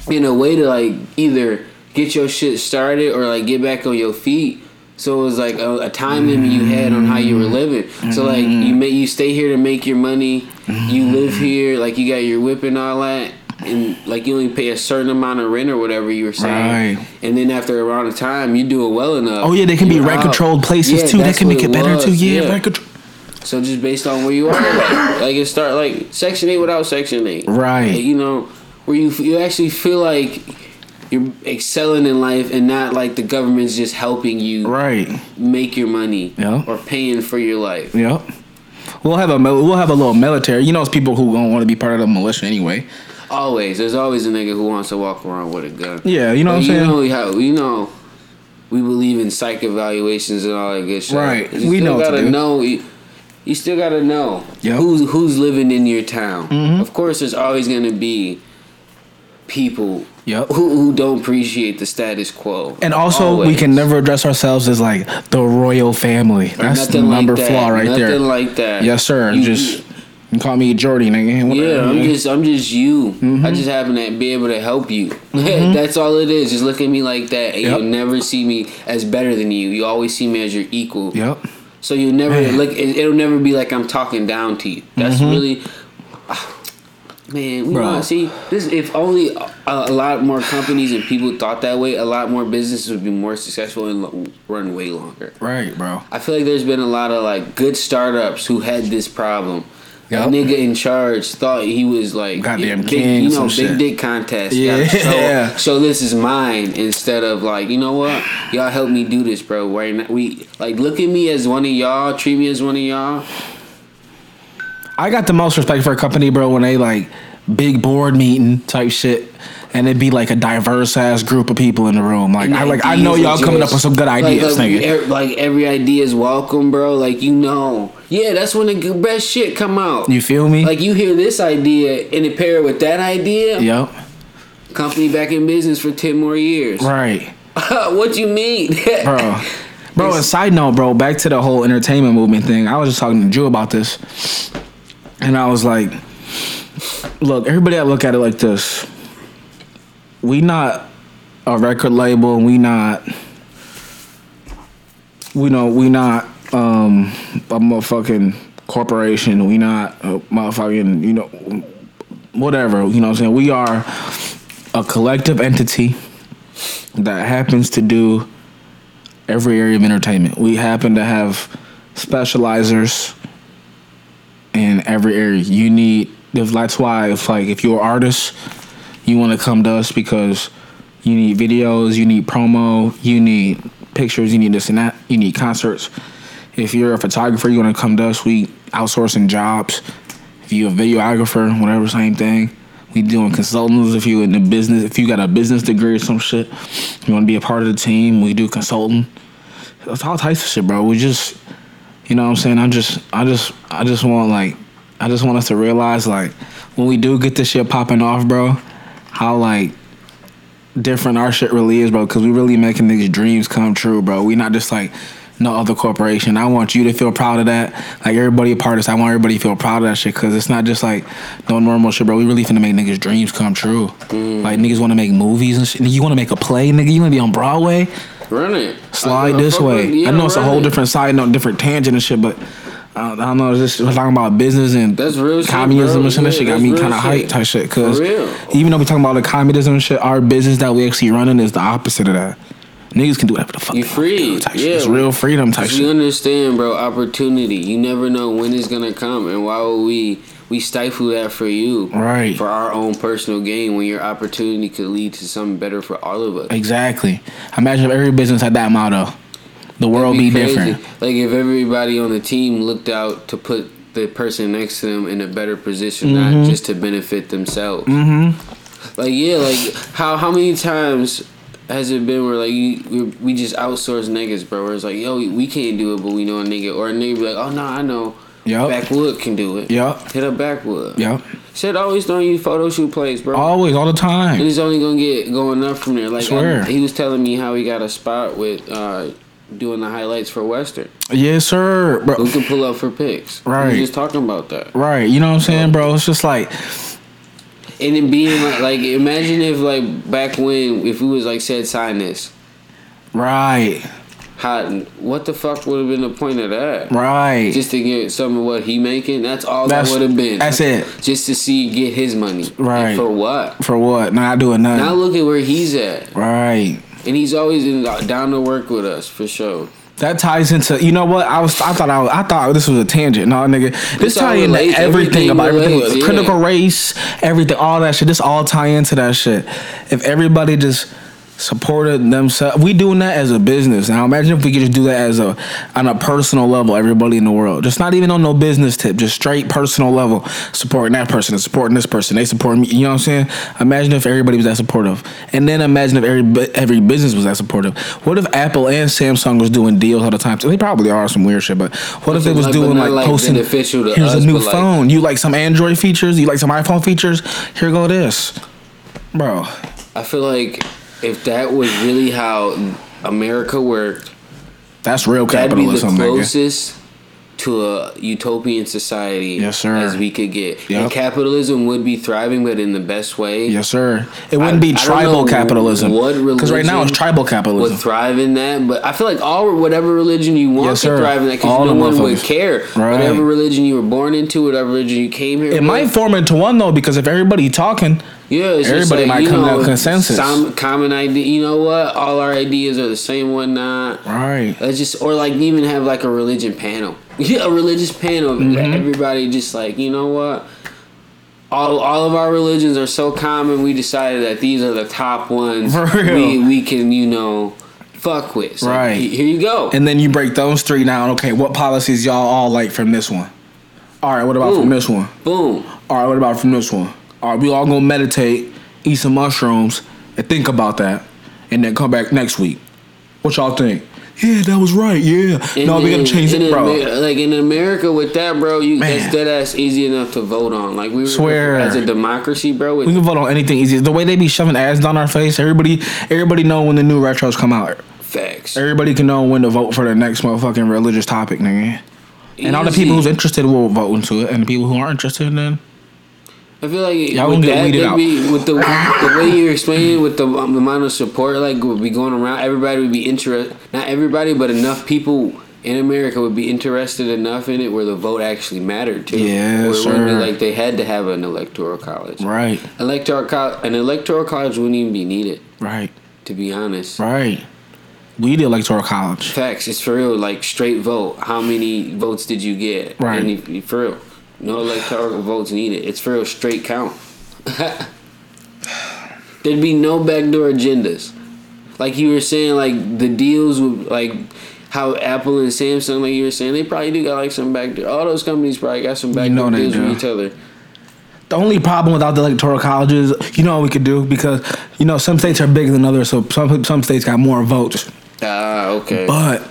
in a way to like either get your shit started or like get back on your feet. So it was like a, a time limit you had on how you were living. So like you mm-hmm. may you stay here to make your money. You mm-hmm. live here, like you got your whip and all that. And like you only pay a certain amount of rent or whatever you were saying, Right. and then after around the time you do it well enough. Oh yeah, they can be rent controlled places Yeah, too. That can make it better too. was, Yeah, rent control. So just based on where you are, like, like it start like Section Eight without Section Eight, Right. Like, you know, where you you actually feel like you're excelling in life and not like the government's just helping you Right. make your money Yeah. or paying for your life. Yep. We'll have a we'll have a little military. You know, it's people who don't want to be part of the militia anyway. Always, there's always a nigga who wants to walk around with a gun. Yeah, you know But what I'm you saying. know how you know we believe in psych evaluations and all that good shit. Right. You We know gotta know. You, you still gotta know Yep. Mm-hmm. who's who's living in your town. Of course, there's always gonna be people Yep. who, who don't appreciate the status quo. And also, we can never address ourselves as like the royal family. Or That's the nothing like number that. flaw right nothing there. Nothing like that. Yes, sir. You- just you call me Jordy, nigga. Whatever, Yeah, I'm just I'm just you. Mm-hmm. I just happen to be able to help you. That's all it is. Just look at me like that, and Yep. you'll never see me as better than you. You always see me as your equal. Yep. So you'll never Man. like it, it'll never be like I'm talking down to you. That's really. Man, we Bro. want see this. If only a, a lot more companies and people thought that way, a lot more businesses would be more successful and lo- run way longer. Right, bro. I feel like there's been a lot of like good startups who had this problem. Yup. That nigga in charge thought he was like Goddamn big, king, you know, big shit. dick contest. Yeah. Gotta show, show this is mine instead of like, you know what? Y'all help me do this, bro. Why not? We like look at me as one of y'all, treat me as one of y'all. I got the most respect for a company, bro, when they like big board meeting type shit, and it'd be like a diverse ass group of people in the room. Like I like I know y'all coming up with some good ideas, like, nigga. er- like every idea is welcome, bro. Like you know, yeah, that's when the best shit come out. You feel me? Like you hear this idea and it pair with that idea. yep. Company back in business for ten more years. Right. what you mean, bro. Bro, and side note, bro, back to the whole entertainment movement thing. I was just talking to Drew about this, and I was like, "Look, everybody, I look at it like this. We not a record label. We not. We know we not um a motherfucking corporation. We not a motherfucking you know whatever. You know what I'm saying? We are a collective entity that happens to do every area of entertainment. We happen to have specializers in every area. You need if that's why if like if you're an artist, you want to come to us because you need videos, you need promo, you need pictures, you need this and that, you need concerts. If you're a photographer, you want to come to us. We outsourcing jobs. If you're a videographer, whatever, same thing. We doing consultants. If you in the business, if you got a business degree or some shit, you want to be a part of the team. We do consulting. It's all types of shit, bro. We just, you know what I'm saying. I just, I just, I just want like, I just want us to realize like when we do get this shit popping off, bro, how like different our shit really is, bro. Because we really making niggas dreams come true, bro. We not just like no other corporation. I want you to feel proud of that. Like everybody a part of this. I want everybody to feel proud of that shit. Because it's not just like no normal shit, bro. We really finna make niggas dreams come true. Mm. Like niggas want to make movies and shit. You want to make a play, nigga. You want to be on Broadway. Run it. Slide I- this way. yeah, I know it's a whole it. different side note, different tangent and shit, but. I don't, I don't know. Just we're talking about business and That's real communism bro. and shit. That Yeah, shit got me kind of shit. hyped type shit. Cause even though we're talking about the communism and shit, our business that we actually running is the opposite of that. Niggas can do whatever the fuck You free. do shit. Yeah. It's real freedom type shit. understand, bro. Opportunity. You never know when it's gonna come, and why would we we stifle that for you? Right. For our own personal gain, when your opportunity could lead to something better for all of us. Exactly. Imagine if every business had that motto. The world be, crazy. different. Like if everybody on the team looked out to put the person next to them in a better position, Mm-hmm. not just to benefit themselves. Mm-hmm. Like yeah, like how how many times has it been where like you, we, we just outsource niggas, bro? Where it's like yo, we can't do it, but we know a nigga, or a nigga be like, oh no, I know. Yup. Backwood can do it. Yup. Hit up Backwood. Yep. Shit always throwing you photo shoot plays, bro. Always, all the And time. he's only gonna get going up from there. Like Swear. I- he was telling me how he got a spot with uh, doing the highlights for Western. Yes, sir. Bro. We can pull up for pics. Right. We just talking about that. Right. You know what I'm saying, bro? It's just like, And it being like, like, imagine if like back when if we was like said sign this, right. What the fuck would have been the point of that? Right. Just to get some of what he making. That's all That's- that would have been. that's it. Just to see get his money. Right. And for what? For what? Not doing nothing. Now look at where he's at, right. and he's always in, down to work with us for sure. That ties into you know what I was I thought I, was, I thought this was a tangent. No, nigga, this all tie into everything Everything about everything, relates, yeah. critical race, everything, all that shit. This all tie into that shit. If everybody just supported themselves, we doing that as a business. Now imagine if we could just do that as a on a personal level. Everybody in the world, just not even on no business tip, just straight personal level, supporting that person and supporting this person. They support me. You know what I'm saying? Imagine if everybody was that supportive, and then imagine if every every business was that supportive. What if Apple and Samsung was doing deals all the time? They probably are some weird shit, but what if they was but doing like, like, posting? Here's us, a new but, like- phone. You like some Android features? You like some iPhone features? Here go this, bro. I feel like if that was really how America worked, That's real capitalism. that'd be the closest to a utopian society Yes, sir. as we could get. Yep. And capitalism would be thriving, but in the best way. Yes, sir. It wouldn't I- be tribal capitalism. Because right now it's tribal capitalism. Would thrive in that, but I feel like all whatever religion you want Yes, to thrive in that because no one would care. Right. Whatever religion you were born into, whatever religion you came here. It with, might form into one though, because if everybody talking, Yeah, it's just Everybody like, might come to know, that consensus. Some common idea. You know what? All our ideas are the same, whatnot. right? Let's just or like even have like a religion panel. Yeah, a religious panel. Mm-hmm. Everybody just like you know what. All, all of our religions are so common. We decided that these are the top ones we we can you know fuck with. So Right. Here you go. And then you break those three down. Okay, what policies y'all all like from this one? All right, what about from this one? Boom. All right, what about from this one? All right, we all gonna meditate, eat some mushrooms, and think about that, and then come back next week. What y'all think? Yeah, that was right. Yeah. And no, we gotta change it, bro. Amer- like in America with that, bro, you Man. that's dead ass easy enough to vote on. Like we were- Swear. as a democracy, bro. We can vote on anything easy. The way they be shoving ads down our face, everybody, everybody know when the new retros come out. facts. Everybody can know when to vote for the next motherfucking religious topic, nigga. And all the people who's interested will vote into it, and the people who aren't interested, then I feel like Y'all with that, they'd be, with the the way you're explaining with the um, amount of support like would be going around, everybody would be interested. Not everybody, but enough people in America would be interested enough in it where the vote actually mattered too. Yeah, where be like they had to have an electoral college. right, Electoral co- an electoral college wouldn't even be needed, right, to be honest. right. We the electoral college. Facts, it's for real. Like straight vote. How many votes did you get? Right. And if, for real, no electoral votes needed. It's for real. Straight count. There'd be no backdoor agendas. Like you were saying, like the deals with like how Apple and Samsung, like you were saying, they probably do got like some backdoor. All those companies probably got some backdoor know deals do. with each other. The only problem without the electoral colleges, you know what we could do because you know some states are bigger than others, so some some states got more votes. Ah, okay. But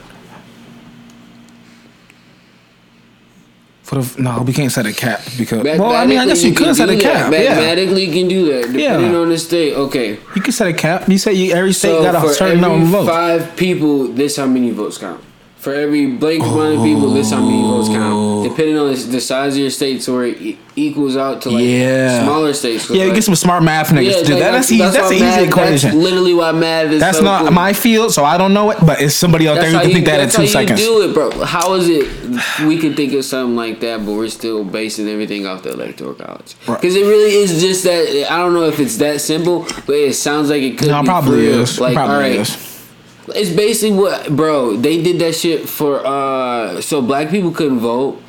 For the no, we can't set a cap because. Well, I mean, I guess Mathematically, you could set a that. cap. Yeah, Mathematically, you can do that depending Yeah. on the state. Okay, you can set a cap. You say you, every state so got a certain number of votes. five people, this how many votes count. For every blank amount of people, this how many votes count. Oh. Depending on the size of your state, so it e- equals out to like Yeah. smaller states. Yeah, you like, get some smart math niggas yeah, to do like, that. That's, easy. That's, why an easy equation. That's literally why math is. That's so not cool. my field, so I don't know it. But it's somebody out there That's who can you, think that in that's two how seconds. you do it, bro. How is it we can think of something like that, but we're still basing everything off the electoral college? Because it really is just that. I don't know if it's that simple, but it sounds like it could. No, it be probably real. is. Like, probably all right, is. It's basically what, bro. They did that shit for uh, so black people couldn't vote.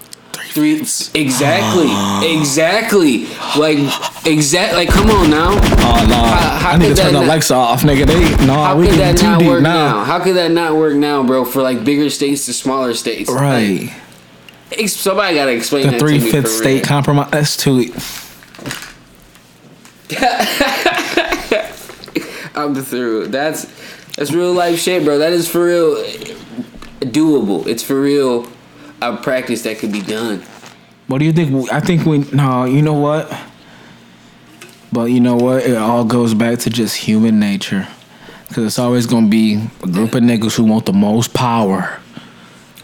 Three exactly, exactly, like exact, like come on now. Oh no! how I need to turn the not- Alexa off, nigga. They no, How we could getting that too not deep work now. now? How could that not work now, bro? For like bigger states to smaller states, Right. Ex- Somebody gotta explain The that three to me for state real. compromise. That's too. I'm through. That's that's real life shit, bro. That is for real eh, doable. It's for real a practice that could be done. What do you think? I think we. No, you know what? But you know what? It all goes back to just human nature. Because it's always going to be a group of niggas who want the most power.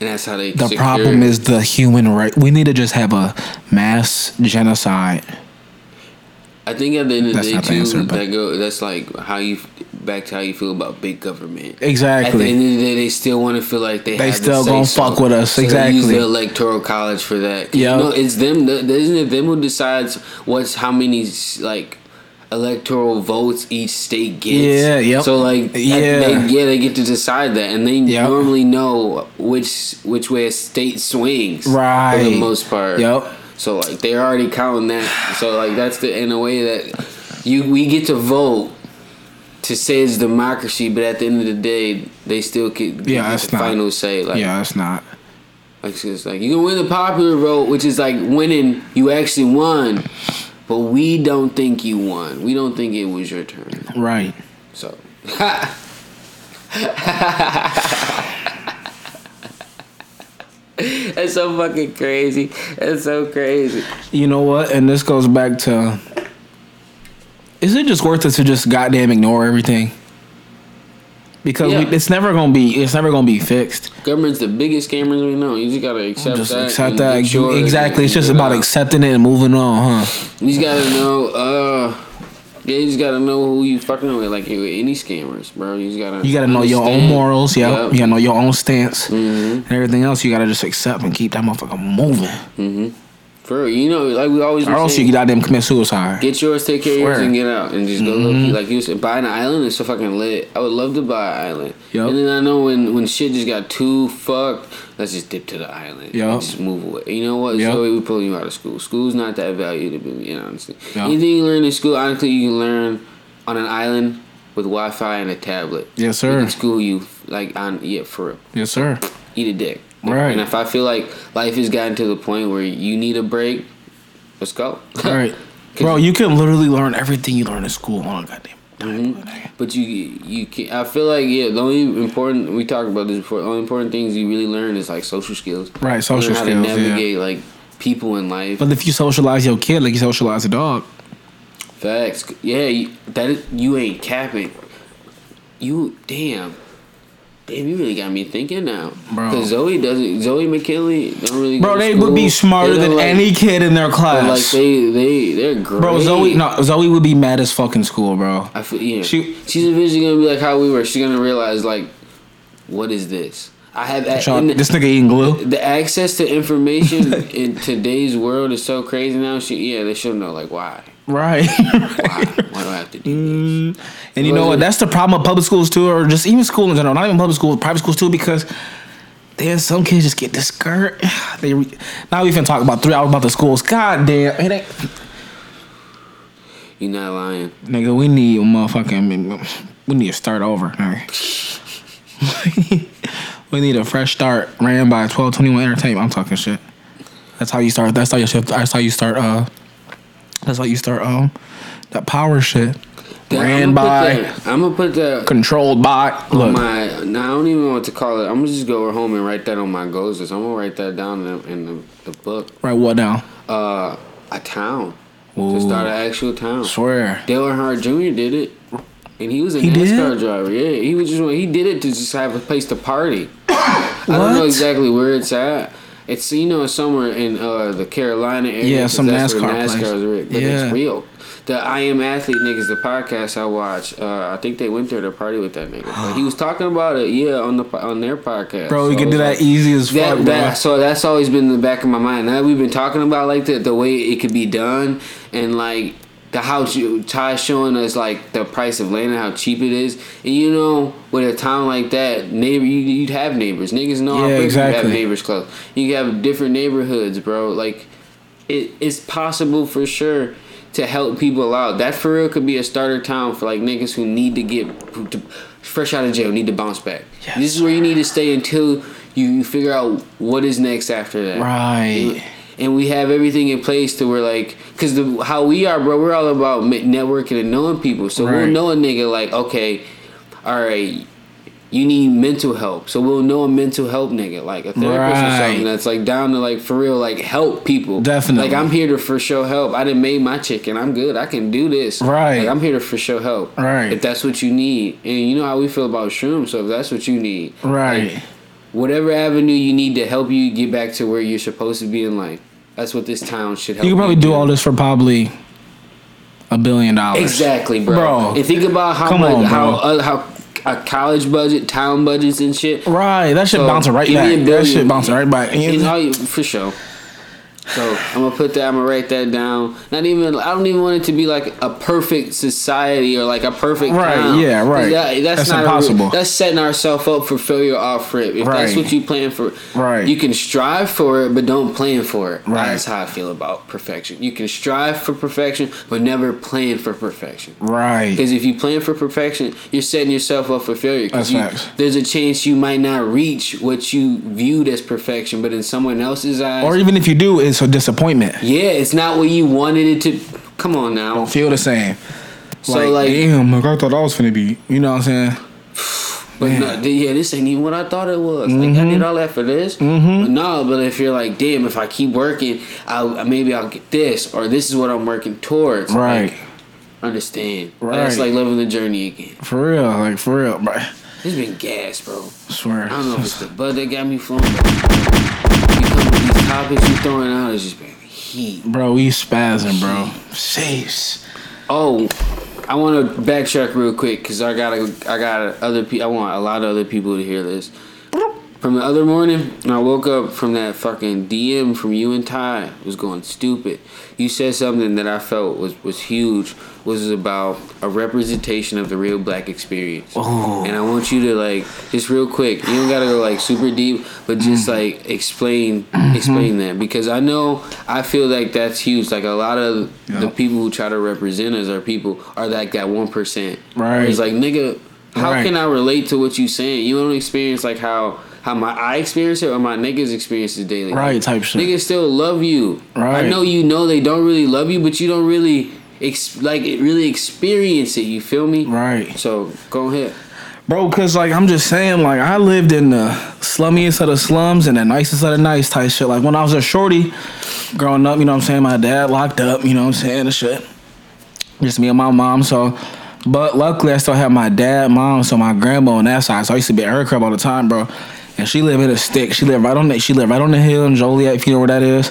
And that's how they The secure- problem is the human right. We need to just have a mass genocide. I think at the end of the day the too, answer, that go that's like how you back to how you feel about big government. Exactly. At the Exactly. end of the day, they still want to feel like they They have still gonna fuck with us, So they use the electoral college for that. Yeah. you know, it's them. the- Isn't it them who decides what's how many like electoral votes each state gets? Yeah, yep. So like, Yeah. yeah, they, yeah, they get to decide that, and they Yep. normally know which which way a state swings. Right. for the most part. Yep. So like they're already counting that. So like that's the in a way that you we get to vote to say it's democracy, but at the end of the day, they still get, Yeah, that's the not- final say. Like, yeah, it's not. like it's like you can win the popular vote, which is like winning. You actually won, but we don't think you won. We don't think it was your turn. Right. So. That's so fucking crazy. That's so crazy. You know what? And this goes back to is it just worth it to just goddamn ignore everything? Because Yeah. we, it's never gonna be it's never gonna be fixed. Government's the biggest scammers we know. You just gotta accept just that. accept that. sure exactly. It's just about out. accepting it and moving on, huh? You just gotta know. Uh, yeah, you just gotta know who you fucking with. Like any scammers, bro. You just gotta. You gotta know your own morals, yeah. Yep. You gotta know your own stance Mhm. and everything else. You gotta just accept and keep that motherfucker moving, For real, you know, like we always. or been else saying, you goddamn commit suicide. Get yours, take care of yours, and get out, and just go low Mm-hmm. key. Like you said, buy an island is so fucking lit. I would love to buy an island. Yup. And then I know when when shit just got too fucked, let's just dip to the island. Yup. And just move away. You know what? Yup. So we pulling you out of school. School's not that valuable to know. honestly. Yup. Anything you learn in school, honestly, you can learn on an island with Wi-Fi and a tablet. Yes, They sir. can school you like on yeah for real. Yes, sir. Eat a dick. Right. And if I feel like life has gotten to the point where you need a break, let's go. All right, bro. You can literally learn everything you learn in school on a goddamn. Mm-hmm. But you you can I feel like yeah the only important we talked about this before the only important things you really learn is like social skills Right, social how skills, to yeah. navigate like people in life But if you socialize your kid like you socialize a dog, facts yeah you, that is, you ain't capping you damn damn you really got me thinking now Bro. because Zoe doesn't Zoe McKinley don't really bro, they school. would be smarter than like- any kid in their class. like they they they're great bro, Zoe, no, Zoe would be mad as fuck in school, bro. I feel yeah. She- she's eventually gonna be like how we were. She's gonna realize like, what is this? I have a- this nigga eating glue. the access to information in today's world is so crazy now. She yeah, they should know like why. Right. Why? why do I have to do this? and you know what? That's the problem with public schools too, or just even school in general. Not even public schools, private schools too, because then some kids just get discouraged. They re- now we even talk about three hours about the schools. God damn, it ain't. You're not lying. Nigga, we need a motherfucking. We need to start over. nigga. we need a fresh start. Ran by twelve twenty one entertainment. I'm talking shit. That's how you start. That's how you shift. That's how you start. Uh, that's how you start. Um, that power shit. ran I'm by, that, I'm gonna put that controlled by. on Look, my. Now I don't even know what to call it. I'm gonna just go home and write that on my goals list. I'm gonna write that down in the, in the, the book. right what now? Uh, a town Ooh. to start an actual town. Swear. Dale Earnhardt Jr. did it, and he was a He did? NASCAR driver. Yeah, he was just he did it to just have a place to party. I don't know exactly where it's at. It's you know somewhere in uh, the Carolina area. Yeah, some that's where NASCAR place. is but Yeah. it's real. The I Am Athlete niggas, the podcast I watch, uh, I think they went there to party with that nigga. But he was talking about it, yeah, on the on their podcast. Bro, So you can do that like- easy as fuck, that, so that's always been in the back of my mind. Now we've been talking about like the the way it could be done and like the house you Ty showing us like the price of land and how cheap it is. And you know, with a town like that, neighbor you you'd have neighbors. Niggas know how Yeah, quick you have neighbors close. You have different neighborhoods, bro. Like it, it's possible for sure to help people out. That for real could be a starter town for like niggas who need to get to, fresh out of jail, need to bounce back. Yes, this is where you need to stay until you, you figure out what is next after that. Right. And we have everything in place to where like, cause the how we are, bro. We're all about networking and knowing people. So we'll know a nigga like, okay, all right, you need mental help. So we'll know a mental help nigga, like a therapist or something that's like down to like for real, like help people. Definitely. Like I'm here to for sure help. I didn't made my chicken. I'm good. I can do this. Right. Like I'm here to for sure help. Right. If that's what you need, and you know how we feel about shrooms. So if that's what you need, Right. like, whatever avenue you need to help you get back to where you're supposed to be in life. That's what this town should help. You could probably do all this for probably a billion dollars. Exactly, bro. Bro. And think about how much on, how uh, how a college budget, town budgets, and shit. Right. That shit So, bouncing right give me a back. That shit bouncing right back. You- you, for sure. So I'm gonna put that. I'm gonna write that down. Not even. I don't even want it to be like a perfect society or like a perfect. Right, town. yeah, right. That- that's, That's not a- that's setting ourselves up for failure off rip. If that's what you plan for, Right. You can strive for it, but don't plan for it. Right. That's how I feel about perfection. You can strive for perfection, but never plan for perfection. right. Because if you plan for perfection, you're setting yourself up for failure. That's you- facts. There's a chance you might not reach what you viewed as perfection, but in someone else's eyes, Or even if you do, it's a disappointment. yeah, it's not what you wanted it to. Come on now. Don't feel the same. So like, like, damn, like I thought I was gonna be. You know what I'm saying? but no, yeah, this ain't even what I thought it was. Like I Mm-hmm. did all that for this. But no, but if you're like, damn, if I keep working, I'll maybe I'll get this, or this is what I'm working towards. Right. Like, understand. Right. That's like living the journey again. For real. Like for real, bro. It's been gas, bro. swear. I don't know if it's the bud that got me flowing. Topics you throwing out, it's just been heat. Bro, we spazzing, bro. Saves. Oh, I want to backtrack real quick because I got I got other people. I want a lot of other people to hear this. From the other morning, I woke up from that fucking DM from you and Ty it was going stupid. You said something that I felt was was huge. Was about a representation of the real black experience. Oh. And I want you to like just real quick. You don't gotta go like super deep, but just mm. like explain mm-hmm. explain that because I know I feel like that's huge. Like a lot of the people who try to represent us are people are like that one percent. Right. It's like nigga, how Right. can I relate to what you saying? You don't experience like how how my I experience it or my niggas experience it daily. Right, Like, type shit. Niggas still love you. Right. I know you know they don't really love you, but you don't really ex- like it really experience it. You feel me? Right. So go ahead. Bro, cause like I'm just saying, like I lived in the slummiest of the slums and the nicest of the nice type shit. Like when I was a shorty, growing up, you know what I'm saying, my dad locked up, you know what I'm saying, and shit. Just me and my mom, so but luckily I still have my dad, mom, so my grandma on that side. So I used to be at her crib all the time, bro. And she lived in a stick. She lived right on the she lived right on the hill in Joliet, if you know where that is.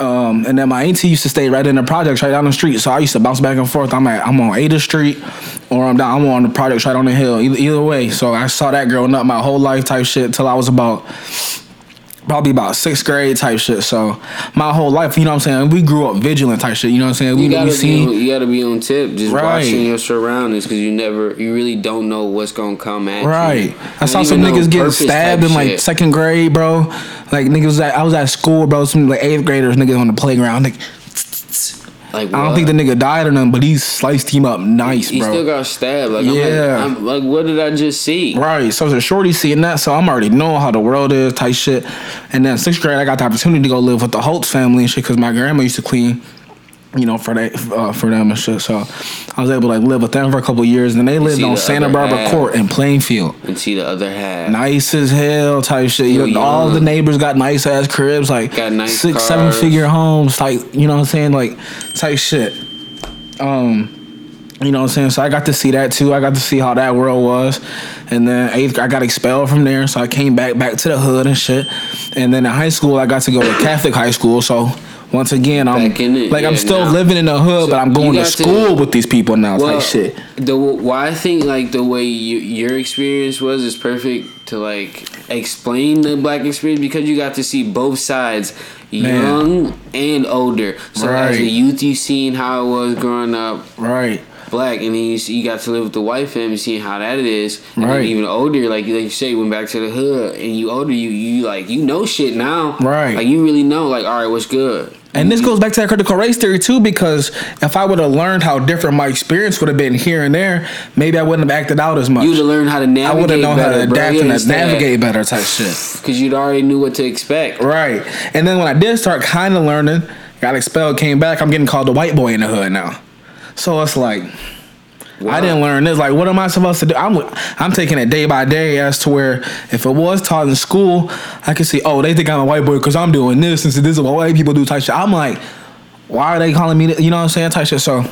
Um, and then my auntie used to stay right in the projects right down the street. So I used to bounce back and forth. I'm at I'm on Ada Street or I'm down I'm on the projects right on the hill. Either, either way. So I saw that growing up my whole life type shit till I was about probably about sixth grade type shit. So my whole life, you know what I'm saying? We grew up vigilant type shit. You know what I'm saying? We, You gotta seen on, you gotta be on tip, just Right. watching your surroundings because you never you really don't know what's gonna come at you. Right. I saw some niggas getting stabbed in like shit. second grade, bro. Like niggas was at I was at school, bro. Some like eighth graders niggas on the playground. Like, Like I don't think the nigga died or nothing, but he sliced him up nice, bro. he bro. still got stabbed. Like Yeah. I'm like, I'm like, what did I just see? Right. So it's a shorty seeing that, so I'm already knowing how the world is, type shit. And then sixth grade, I got the opportunity to go live with the Holtz family and shit, because my grandma used to clean You know, for they, uh, for them and shit. So I was able to like live with them for a couple years. And then they lived on the Santa Barbara half. Court in Plainfield. And see the other half. Nice as hell type shit. You know, all the neighbors got nice ass cribs, like Got nice six, seven figure homes, like you know what I'm saying, like type shit. Um, you know what I'm saying. So I got to see that too. I got to see how that world was, and then eighth, I got expelled from there. So I came back back to the hood and shit. And then in high school, I got to go to Catholic high school. So once again, I'm Back in it, like I'm still now. living in the hood, So but I'm going to got to- school with these people now. Well, type shit. the why I think like the way you, your experience was is perfect to like explain the black experience because you got to see both sides, Man. young and older. So as a youth, you seen how it was growing up Right. Black, and then you, see, you got to live with the white family, seeing how that is. And Right. even older, like like you say, you went back to the hood, and you older, you you like you know shit now. Right. Like you really know. Like all right, what's good. And this goes back to that critical race theory too, because if I would have learned how different my experience would have been here and there, maybe I wouldn't have acted out as much. You would have learned how to I navigate. would have known how to better, bro. adapt and navigate better type shit. Because you'd already knew what to expect. Right. And then when I did start kind of learning, got expelled, came back, I'm getting called the white boy in the hood now. So it's like I didn't learn this. Like, what am I supposed to do? I'm I'm taking it day by day as to where if it was taught in school, I could see, oh, they think I'm a white boy because I'm doing this and so this is what white people do type shit. I'm like, why are they calling me? This? You know what I'm saying? Type shit. So,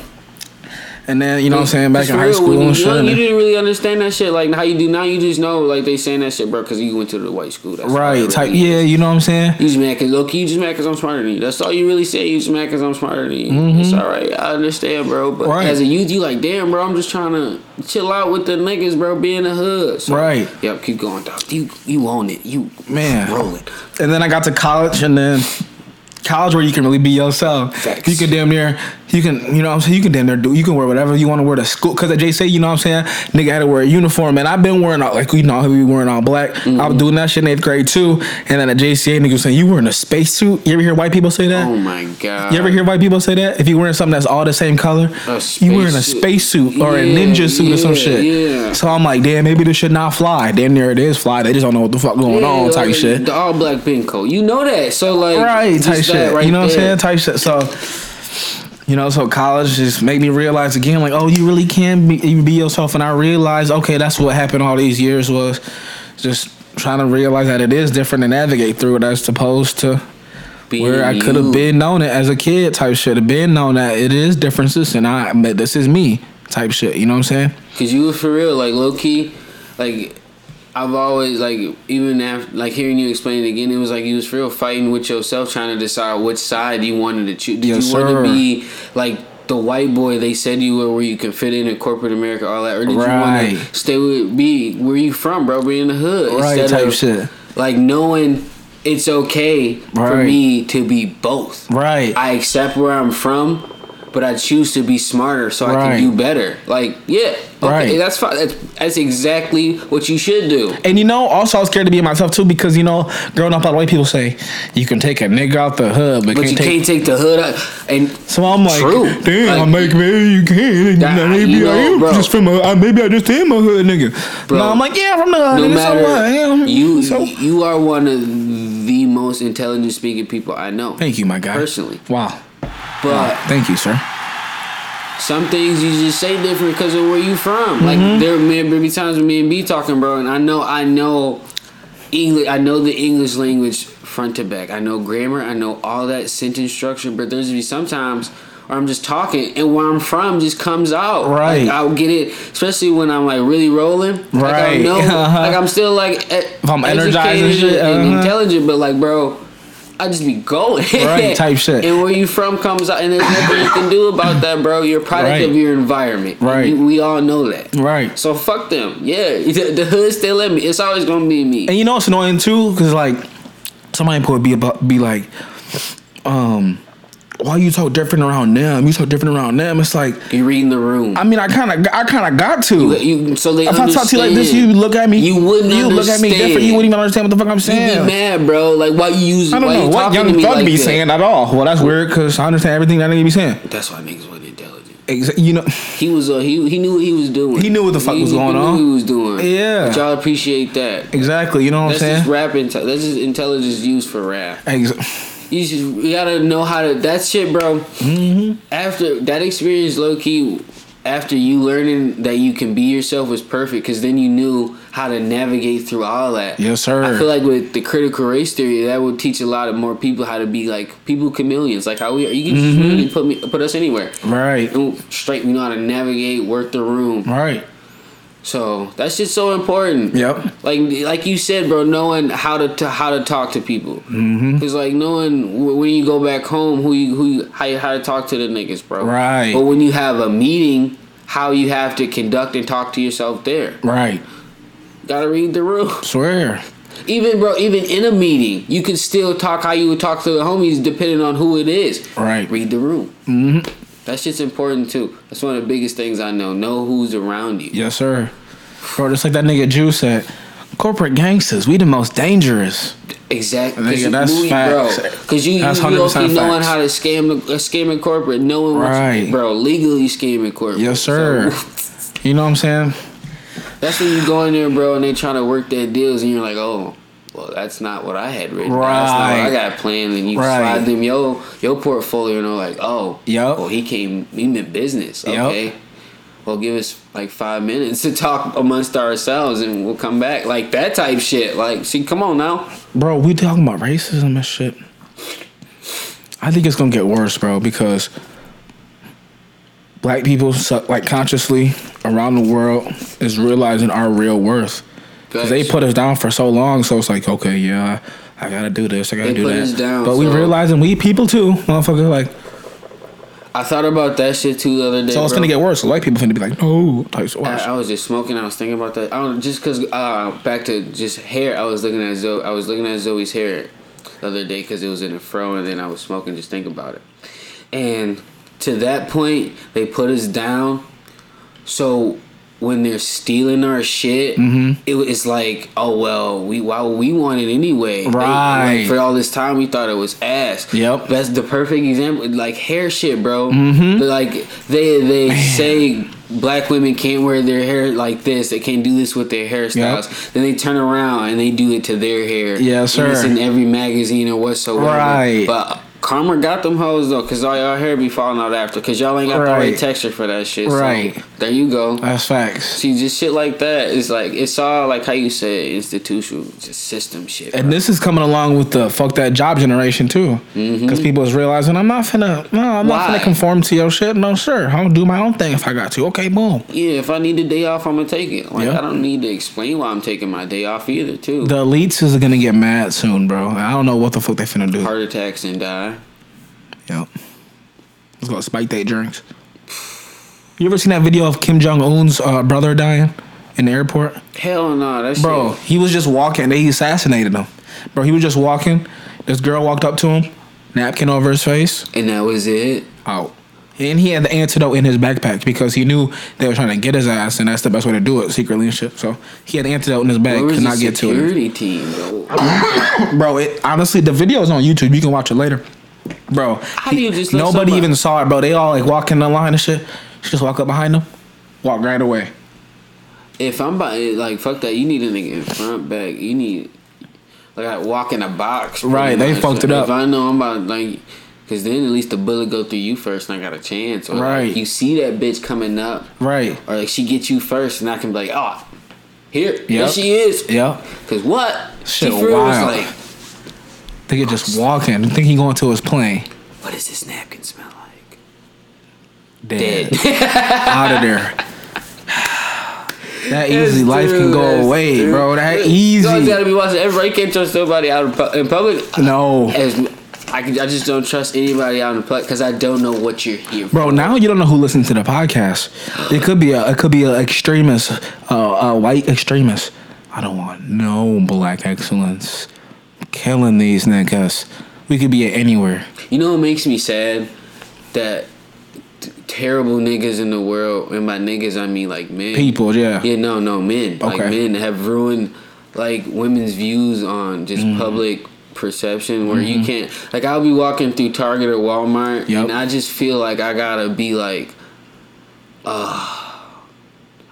and then you know what I'm saying? Back in high school and you shit. you didn't really understand that shit like how you do now. You just know like they saying that shit, bro, because you went to the white school. That's Right. Type. really Yeah. You know what I'm saying? You just mad cause look, you just mad cause I'm smarter than you. That's all you really say. You just mad cause I'm smarter than you. It's all right. I understand, bro. But Mm-hmm. Right. as a youth, you like, damn, bro. I'm just trying to chill out with the niggas, bro. Be in the hood. So, Right. Yep. Keep going, dog. You you own it. You Man. roll it. And then I got to college, and then college where you can really be yourself. Facts. You can damn near, you can, you know what I'm saying? You can damn near do, you can wear whatever you want to wear to school. Because at JC, you know what I'm saying? Nigga had to wear a uniform. And I've been wearing, all, like, you know, we wearing all black. Mm-hmm. I was doing that shit in eighth grade too. And then at JCA, nigga was saying, you wearing a spacesuit? You ever hear white people say that? Oh my god. You ever hear white people say that? If you wearing something that's all the same color, you wearing a spacesuit. spacesuit or a ninja suit or some shit. yeah. So I'm like, damn, maybe this should not fly. Damn near it is fly. They just don't know what the fuck going Yeah, on type shit. The all black pin coat. You know that. So like right type shit. right you know what I'm saying? Type shit. So you know, so college just made me realize again, like, oh, you really can be, you be yourself. And I realized, okay, that's what happened all these years was just trying to realize that it is different and navigate through it as opposed to Being where I could have been known it as a kid type shit. Have been known that it is differences and I but this is me type shit. You know what I'm saying? Cause you were for real, like low key, like I've always like even after like hearing you explain it again, it was like you was real fighting with yourself, trying to decide which side you wanted to choose. Did Yes, you want to be like the white boy they said you were, where you can fit in in corporate America, all that, or did you want to stay with be where you from, bro? Be in the hood, Right, instead type of, shit. Like knowing it's okay for me to be both. Right. I accept where I'm from, but I choose to be smarter so I can do better. Like, yeah, okay, Right. that's fine. That's, that's exactly what you should do. And you know, also I was scared to be myself too because you know, growing up, a lot of white people say you can take a nigga out the hood, but, But can't you take. can't take the hood out. And so I'm like, True. damn, Like- I'm like, maybe you can. And Nah, maybe you know, I am bro. just from a, uh, maybe I just am a hood nigga. Bro, no, I'm like, yeah, I'm from the hood. no nigga, so what? matter Yeah, you, so- you are one of the most intelligent speaking people I know. Thank you, my guy. Personally. Wow. But wow. Thank you, sir. some things you just say different because of where you from. Mm-hmm. Like there may be times when me and B talking, bro, and I know I know English. I know the English language front to back. I know grammar. I know all that sentence structure. But there's be sometimes where I'm just talking and where I'm from just comes out. Right. Like, I'll get it, especially when I'm like really rolling. Like I Right. know, Uh-huh. like I'm still like e- If I'm energized and shit, uh-huh. intelligent, but like, bro. I just be going. Right, type shit. And where you from comes out, and there's nothing you can do about that, bro. You're a product Right. of your environment. Right. You- we all know that. Right. So fuck them. Yeah, the, the hood still in me. It's always gonna be me. And you know it's annoying too, because like somebody would be about be like, um, why you so different around them? You so different around them. It's like, You reading the room. I mean, I kind of, I kind of got to. you, so they if I talk to you like this, you look at me. You wouldn't You look at me different. You wouldn't even understand what the fuck I'm saying. You saying. be mad, bro. Like why you use? I don't know you what young thug like be that? saying at all. Well, that's weird because I understand everything that nigga be saying. That's why niggas wasn't intelligent. Exa- You know, He was uh, he he knew what he was doing. He knew what the fuck He- was he going knew on. What he was doing. Yeah. But y'all appreciate that. exactly. You know what That's I'm just saying? rap. Inte- that's just intelligence used for rap. Ex- You just you gotta know how to that shit, bro. Mm-hmm. After that experience, low key, after you learning that you can be yourself was perfect, because then you knew how to navigate through all that. Yes, sir. I feel like with the critical race theory, that would teach a lot of more people how to be like people chameleons, like how we are. You can just really put me put us anywhere. Right. And straight, we know how to navigate, work the room. Right. So that's just so important. Yep. Like like you said, bro, knowing how to, to how to talk to people. Mm-hmm. Cause like knowing when you go back home, who you who you, how you, how to talk to the niggas, bro. Right. But when you have a meeting, how you have to conduct and talk to yourself there. Right. Gotta read the room. Swear. Even bro, even in a meeting, you can still talk how you would talk to the homies, depending on who it is. Right. Read the room. Mm-hmm. That shit's important too. That's one of the biggest things I know. Know who's around you. Yes, sir. Bro, just like that nigga Jew said, corporate gangsters, we the most dangerous. Exactly. Nigga, you, that's we- facts. Bro, because you, you, That's you 100% okay knowing how to scam the uh, scamming corporate, knowing what Right. you, bro, legally scamming corporate. Yes, sir. So, You know what I'm saying? that's when you go in there, bro, and they trying to work their deals, and you're like, oh, well, that's not what I had written. down. That's not what I got planned, and you Right. slide them your your portfolio, and they're like, oh, Yup. well, he came, he in business, okay. Well, give us like five minutes to talk amongst ourselves, and we'll come back. Like that type shit. Like, see, come on now. Bro, we talking about racism and shit. I think it's gonna get worse, bro, because black people, like consciously around the world, is realizing our real worth. Cause they put us down for so long, so it's like, okay, yeah, I gotta do this, I gotta They do that. down, but we so- realizing we people too, motherfucker. Like, I thought about that shit too the other day. so it's bro. gonna get worse. So white people finna be like, no, types of I. I was just smoking. I was thinking about that. I don't just cause uh back to just hair. I was looking at Zoe. I was looking at Zoe's hair the other day because it was in a fro, and then I was smoking. Just think about it. And to that point, they put us down. So when they're stealing our shit, Mm-hmm. it was like, oh well, we well we want it anyway. They- Right. like, for all this time, we thought it was ass. Yep. That's the perfect example. Like hair shit, bro. Mm-hmm. Like they they say black women can't wear their hair like this. They can't do this with their hairstyles. Then they turn around and they do it to their hair. Yes, And It's in every magazine or whatsoever. Right. But Karma got them hoes though, cause all y'all hair be falling out after, cause y'all ain't got the Right. right texture for that shit. Right. So there you go. That's facts. See, just shit like that is like it's all like how you say institutional, just system shit. And this is coming along with the fuck that job generation too, because people is realizing I'm not finna, no, I'm not Mm-hmm. Finna conform to your shit. No, sir, I'm gonna do my own thing if I got to. Okay, boom. Yeah, if I need a day off, I'm gonna take it. Like Yeah. I don't need to explain why I'm taking my day off either. Too The elites is gonna get mad soon, bro. I don't know what the fuck they finna do. heart attacks and die. Yep. It's gonna spike their drinks. You ever seen that video of Kim Jong Un's uh, brother dying in the airport? Hell no, that's Bro, he was just walking. They assassinated him. Bro, he was just walking. This girl walked up to him, napkin over his face. And that was it. out. And he had the antidote in his backpack because he knew they were trying to get his ass, and that's the best way to do it secretly and shit. So he had the antidote in his bag, Where could not get to it. security team, bro? Bro, it honestly the video is on YouTube. You can watch it later. Bro, How do you just nobody even saw it, bro. They all like walking the line and shit. She just walk up behind them, walk right away. If I'm about eh, like fuck that, you need a nigga in front back. You need like I walk in a box. Right, they much. fucked it If up. If I know I'm about like, cause then at least the bullet go through you first, and I got a chance. Or like, Right. you see that bitch coming up, Right. or like she gets you first, and I can be like, oh, here, here she is. Yep. Cause what? Shit she for real was wild. like, They get just walking. I think he going to his plane. what does this napkin smell like? Dead. Dead. Out of there. That easy That's life can go away, true. bro. That You easy. gotta be watching. Everybody can't trust nobody out in public. No. As I, can, I just don't trust anybody out in public because I don't know what you're here for. Bro, now you don't know who listens to the podcast. It could be a it could be an extremist, uh, a white extremist. I don't want no black excellence. Killing these niggas. We could be at anywhere. You know what makes me sad? That terrible niggas in the world, and by niggas I mean like men. People, yeah. Yeah, no, no, men. Okay. Like men have ruined like women's views on just Mm-hmm. public perception where you can't like I'll be walking through Target or Walmart Yep. and I just feel like I gotta be like uh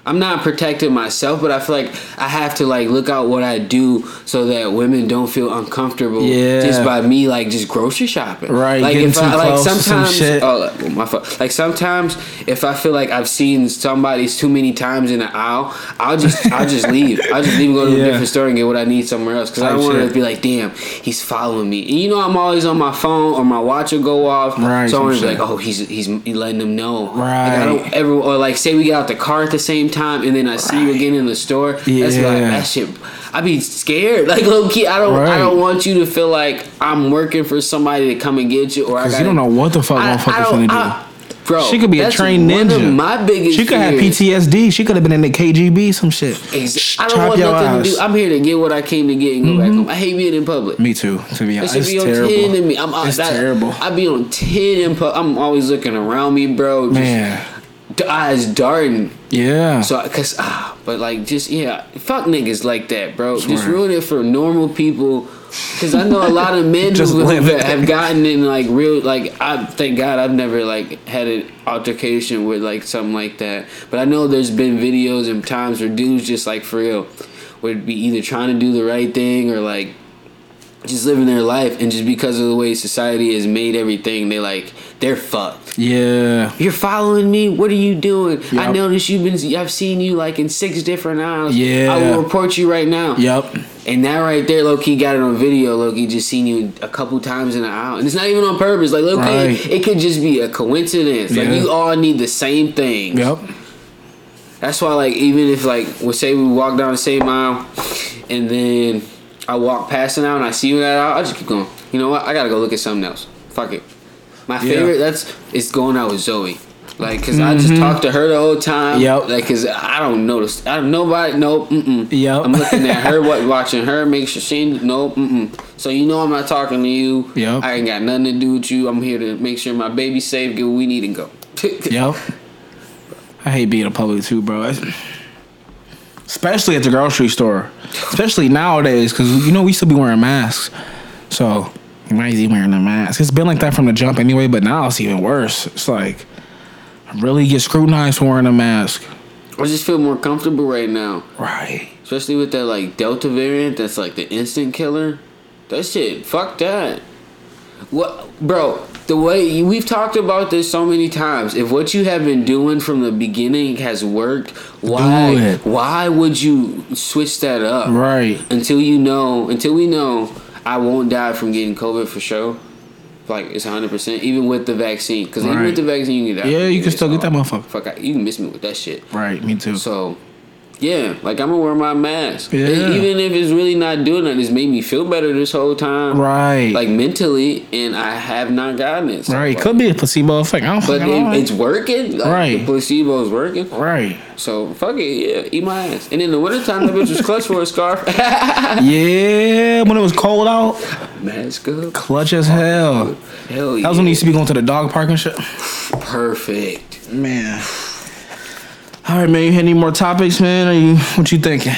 I'm not protecting myself, but I feel like I have to like look out what I do so that women don't feel uncomfortable Yeah. just by me like just grocery shopping. Right, Like if I like some sometimes shit. oh well, my fault. Like sometimes if I feel like I've seen somebody's too many times in the aisle, I'll just I'll just leave. I'll just leave and go to Yeah. a different store and get what I need somewhere else because I don't want to be like, damn, he's following me. And you know I'm always on my phone or my watch will go off. Right, So I some want to be shit. like, oh, he's he's letting them know. Like, Right. I don't ever or like say we get out the car at the same time and then I see you again in the store. That's like Yeah. that shit. I be scared. Like low key, I don't I don't want you to feel like I'm working for somebody to come and get you or I Cause gotta, you don't know what the fuck I, motherfucker's don't- do. I- Bro, she could be a trained ninja. My biggest. she could have. PTSD. She could have been in the KGB, some shit. Ex- I don't Chop want nothing to. Mm-hmm. do. I'm here to get what I came to get and go back home. I hate being in public. Me too. To be honest, it's be on terrible. ten to me. I'm uh, It's that, terrible. I be on ten in pub. I'm always looking around me, bro. Just Man, eyes darting. Yeah. So, cause ah, but like just yeah, fuck niggas like that, bro. Just ruin it for normal people. Cause I know a lot of men who have gotten in like real like I thank God I've never like had an altercation with like something like that. But I know there's been videos and times where dudes just like for real would be either trying to do the right thing or like just living their life and just because of the way society has made everything they like they're fucked. yeah. You're following me. What are you doing? I Yep. noticed you've been. I've seen you like in six different aisles. Yeah. I will report you right now. Yep. And that right there, Loki got it on video. Loki just seen you a couple times in the aisle, and it's not even on purpose. Like Loki, Right. it could just be a coincidence. yeah. Like you all need the same thing. Yep. That's why, like, even if like, we say we walk down the same aisle, and then I walk past an aisle and I see you that I just keep going. You know what? I gotta go look at something else. Fuck it. My Yeah. favorite that's is going out with Zoe. Like, cause I just talked to her the whole time. Mm-hmm. Yep. Like, cause I don't notice. I don't nobody. No. Mm. Yep. I'm looking at her, what watching her, make sure she ain't- no. Mm. So you know I'm not talking to you. Yep. I ain't got nothing to do with you. I'm here to make sure my baby's safe. Get what we need and go. Yep. I hate being in public too, bro. Especially at the grocery store. Especially nowadays, because you know we still be wearing masks. So why is he wearing a mask? It's been like that from the jump anyway, but now it's even worse. It's like I really get scrutinized for wearing a mask. I just feel more comfortable right now. Right. Especially with that like Delta variant that's like the instant killer. That shit, fuck that. What bro, the way we've talked about this so many times. If what you have been doing from the beginning has worked, why why would you switch that up? Right. Until you know, until we know I won't die from getting COVID for sure. Like it's hundred percent, even with the vaccine. Because even with the vaccine, you can die. Yeah, you can still get that motherfucker. Fuck, I- you can miss me with that shit. Right. Me too. So, yeah, like I'm gonna wear my mask. Yeah. Even if it's really not doing it, it's made me feel better this whole time. right. Like mentally, and I have not gotten it. So right. far. Could be a placebo effect. I don't But it, it's working. Like, Right. The placebo is working. right. So fuck it, yeah, eat my ass. And in the wintertime, that bitch was clutch for a scarf. Yeah. When it was cold out, Mask up. clutch as hell. Hell yeah. That was when you used to be going to the dog park and shit. Perfect. Man. All right, man. You had any more topics, man? Or you, what you thinking?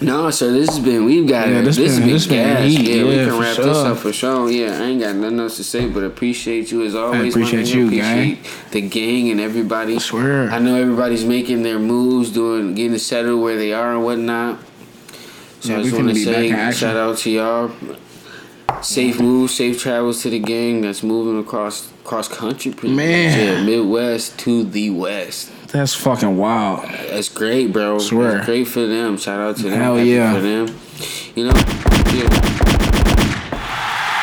No, sir. This has been. We've got Yeah, this This, been- has been, this been heat, Yeah, we can wrap this up for sure. Yeah, I ain't got nothing else to say, but appreciate you as always. my appreciate you, appreciate the gang and everybody. I swear. I know everybody's making their moves, doing getting settled where they are and whatnot. So Yeah, I just want to say shout out to y'all. Safe moves, safe travels to the gang that's moving across cross country, pretty Man. much. Yeah, Midwest to the West. That's fucking wild. That's great, bro. Swear. That's great for them. Shout out to them. Hell Happy yeah. For them. You know? Yeah.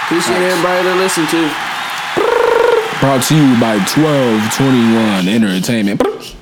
Appreciate everybody that listen to. Brought to you by 1221 Entertainment.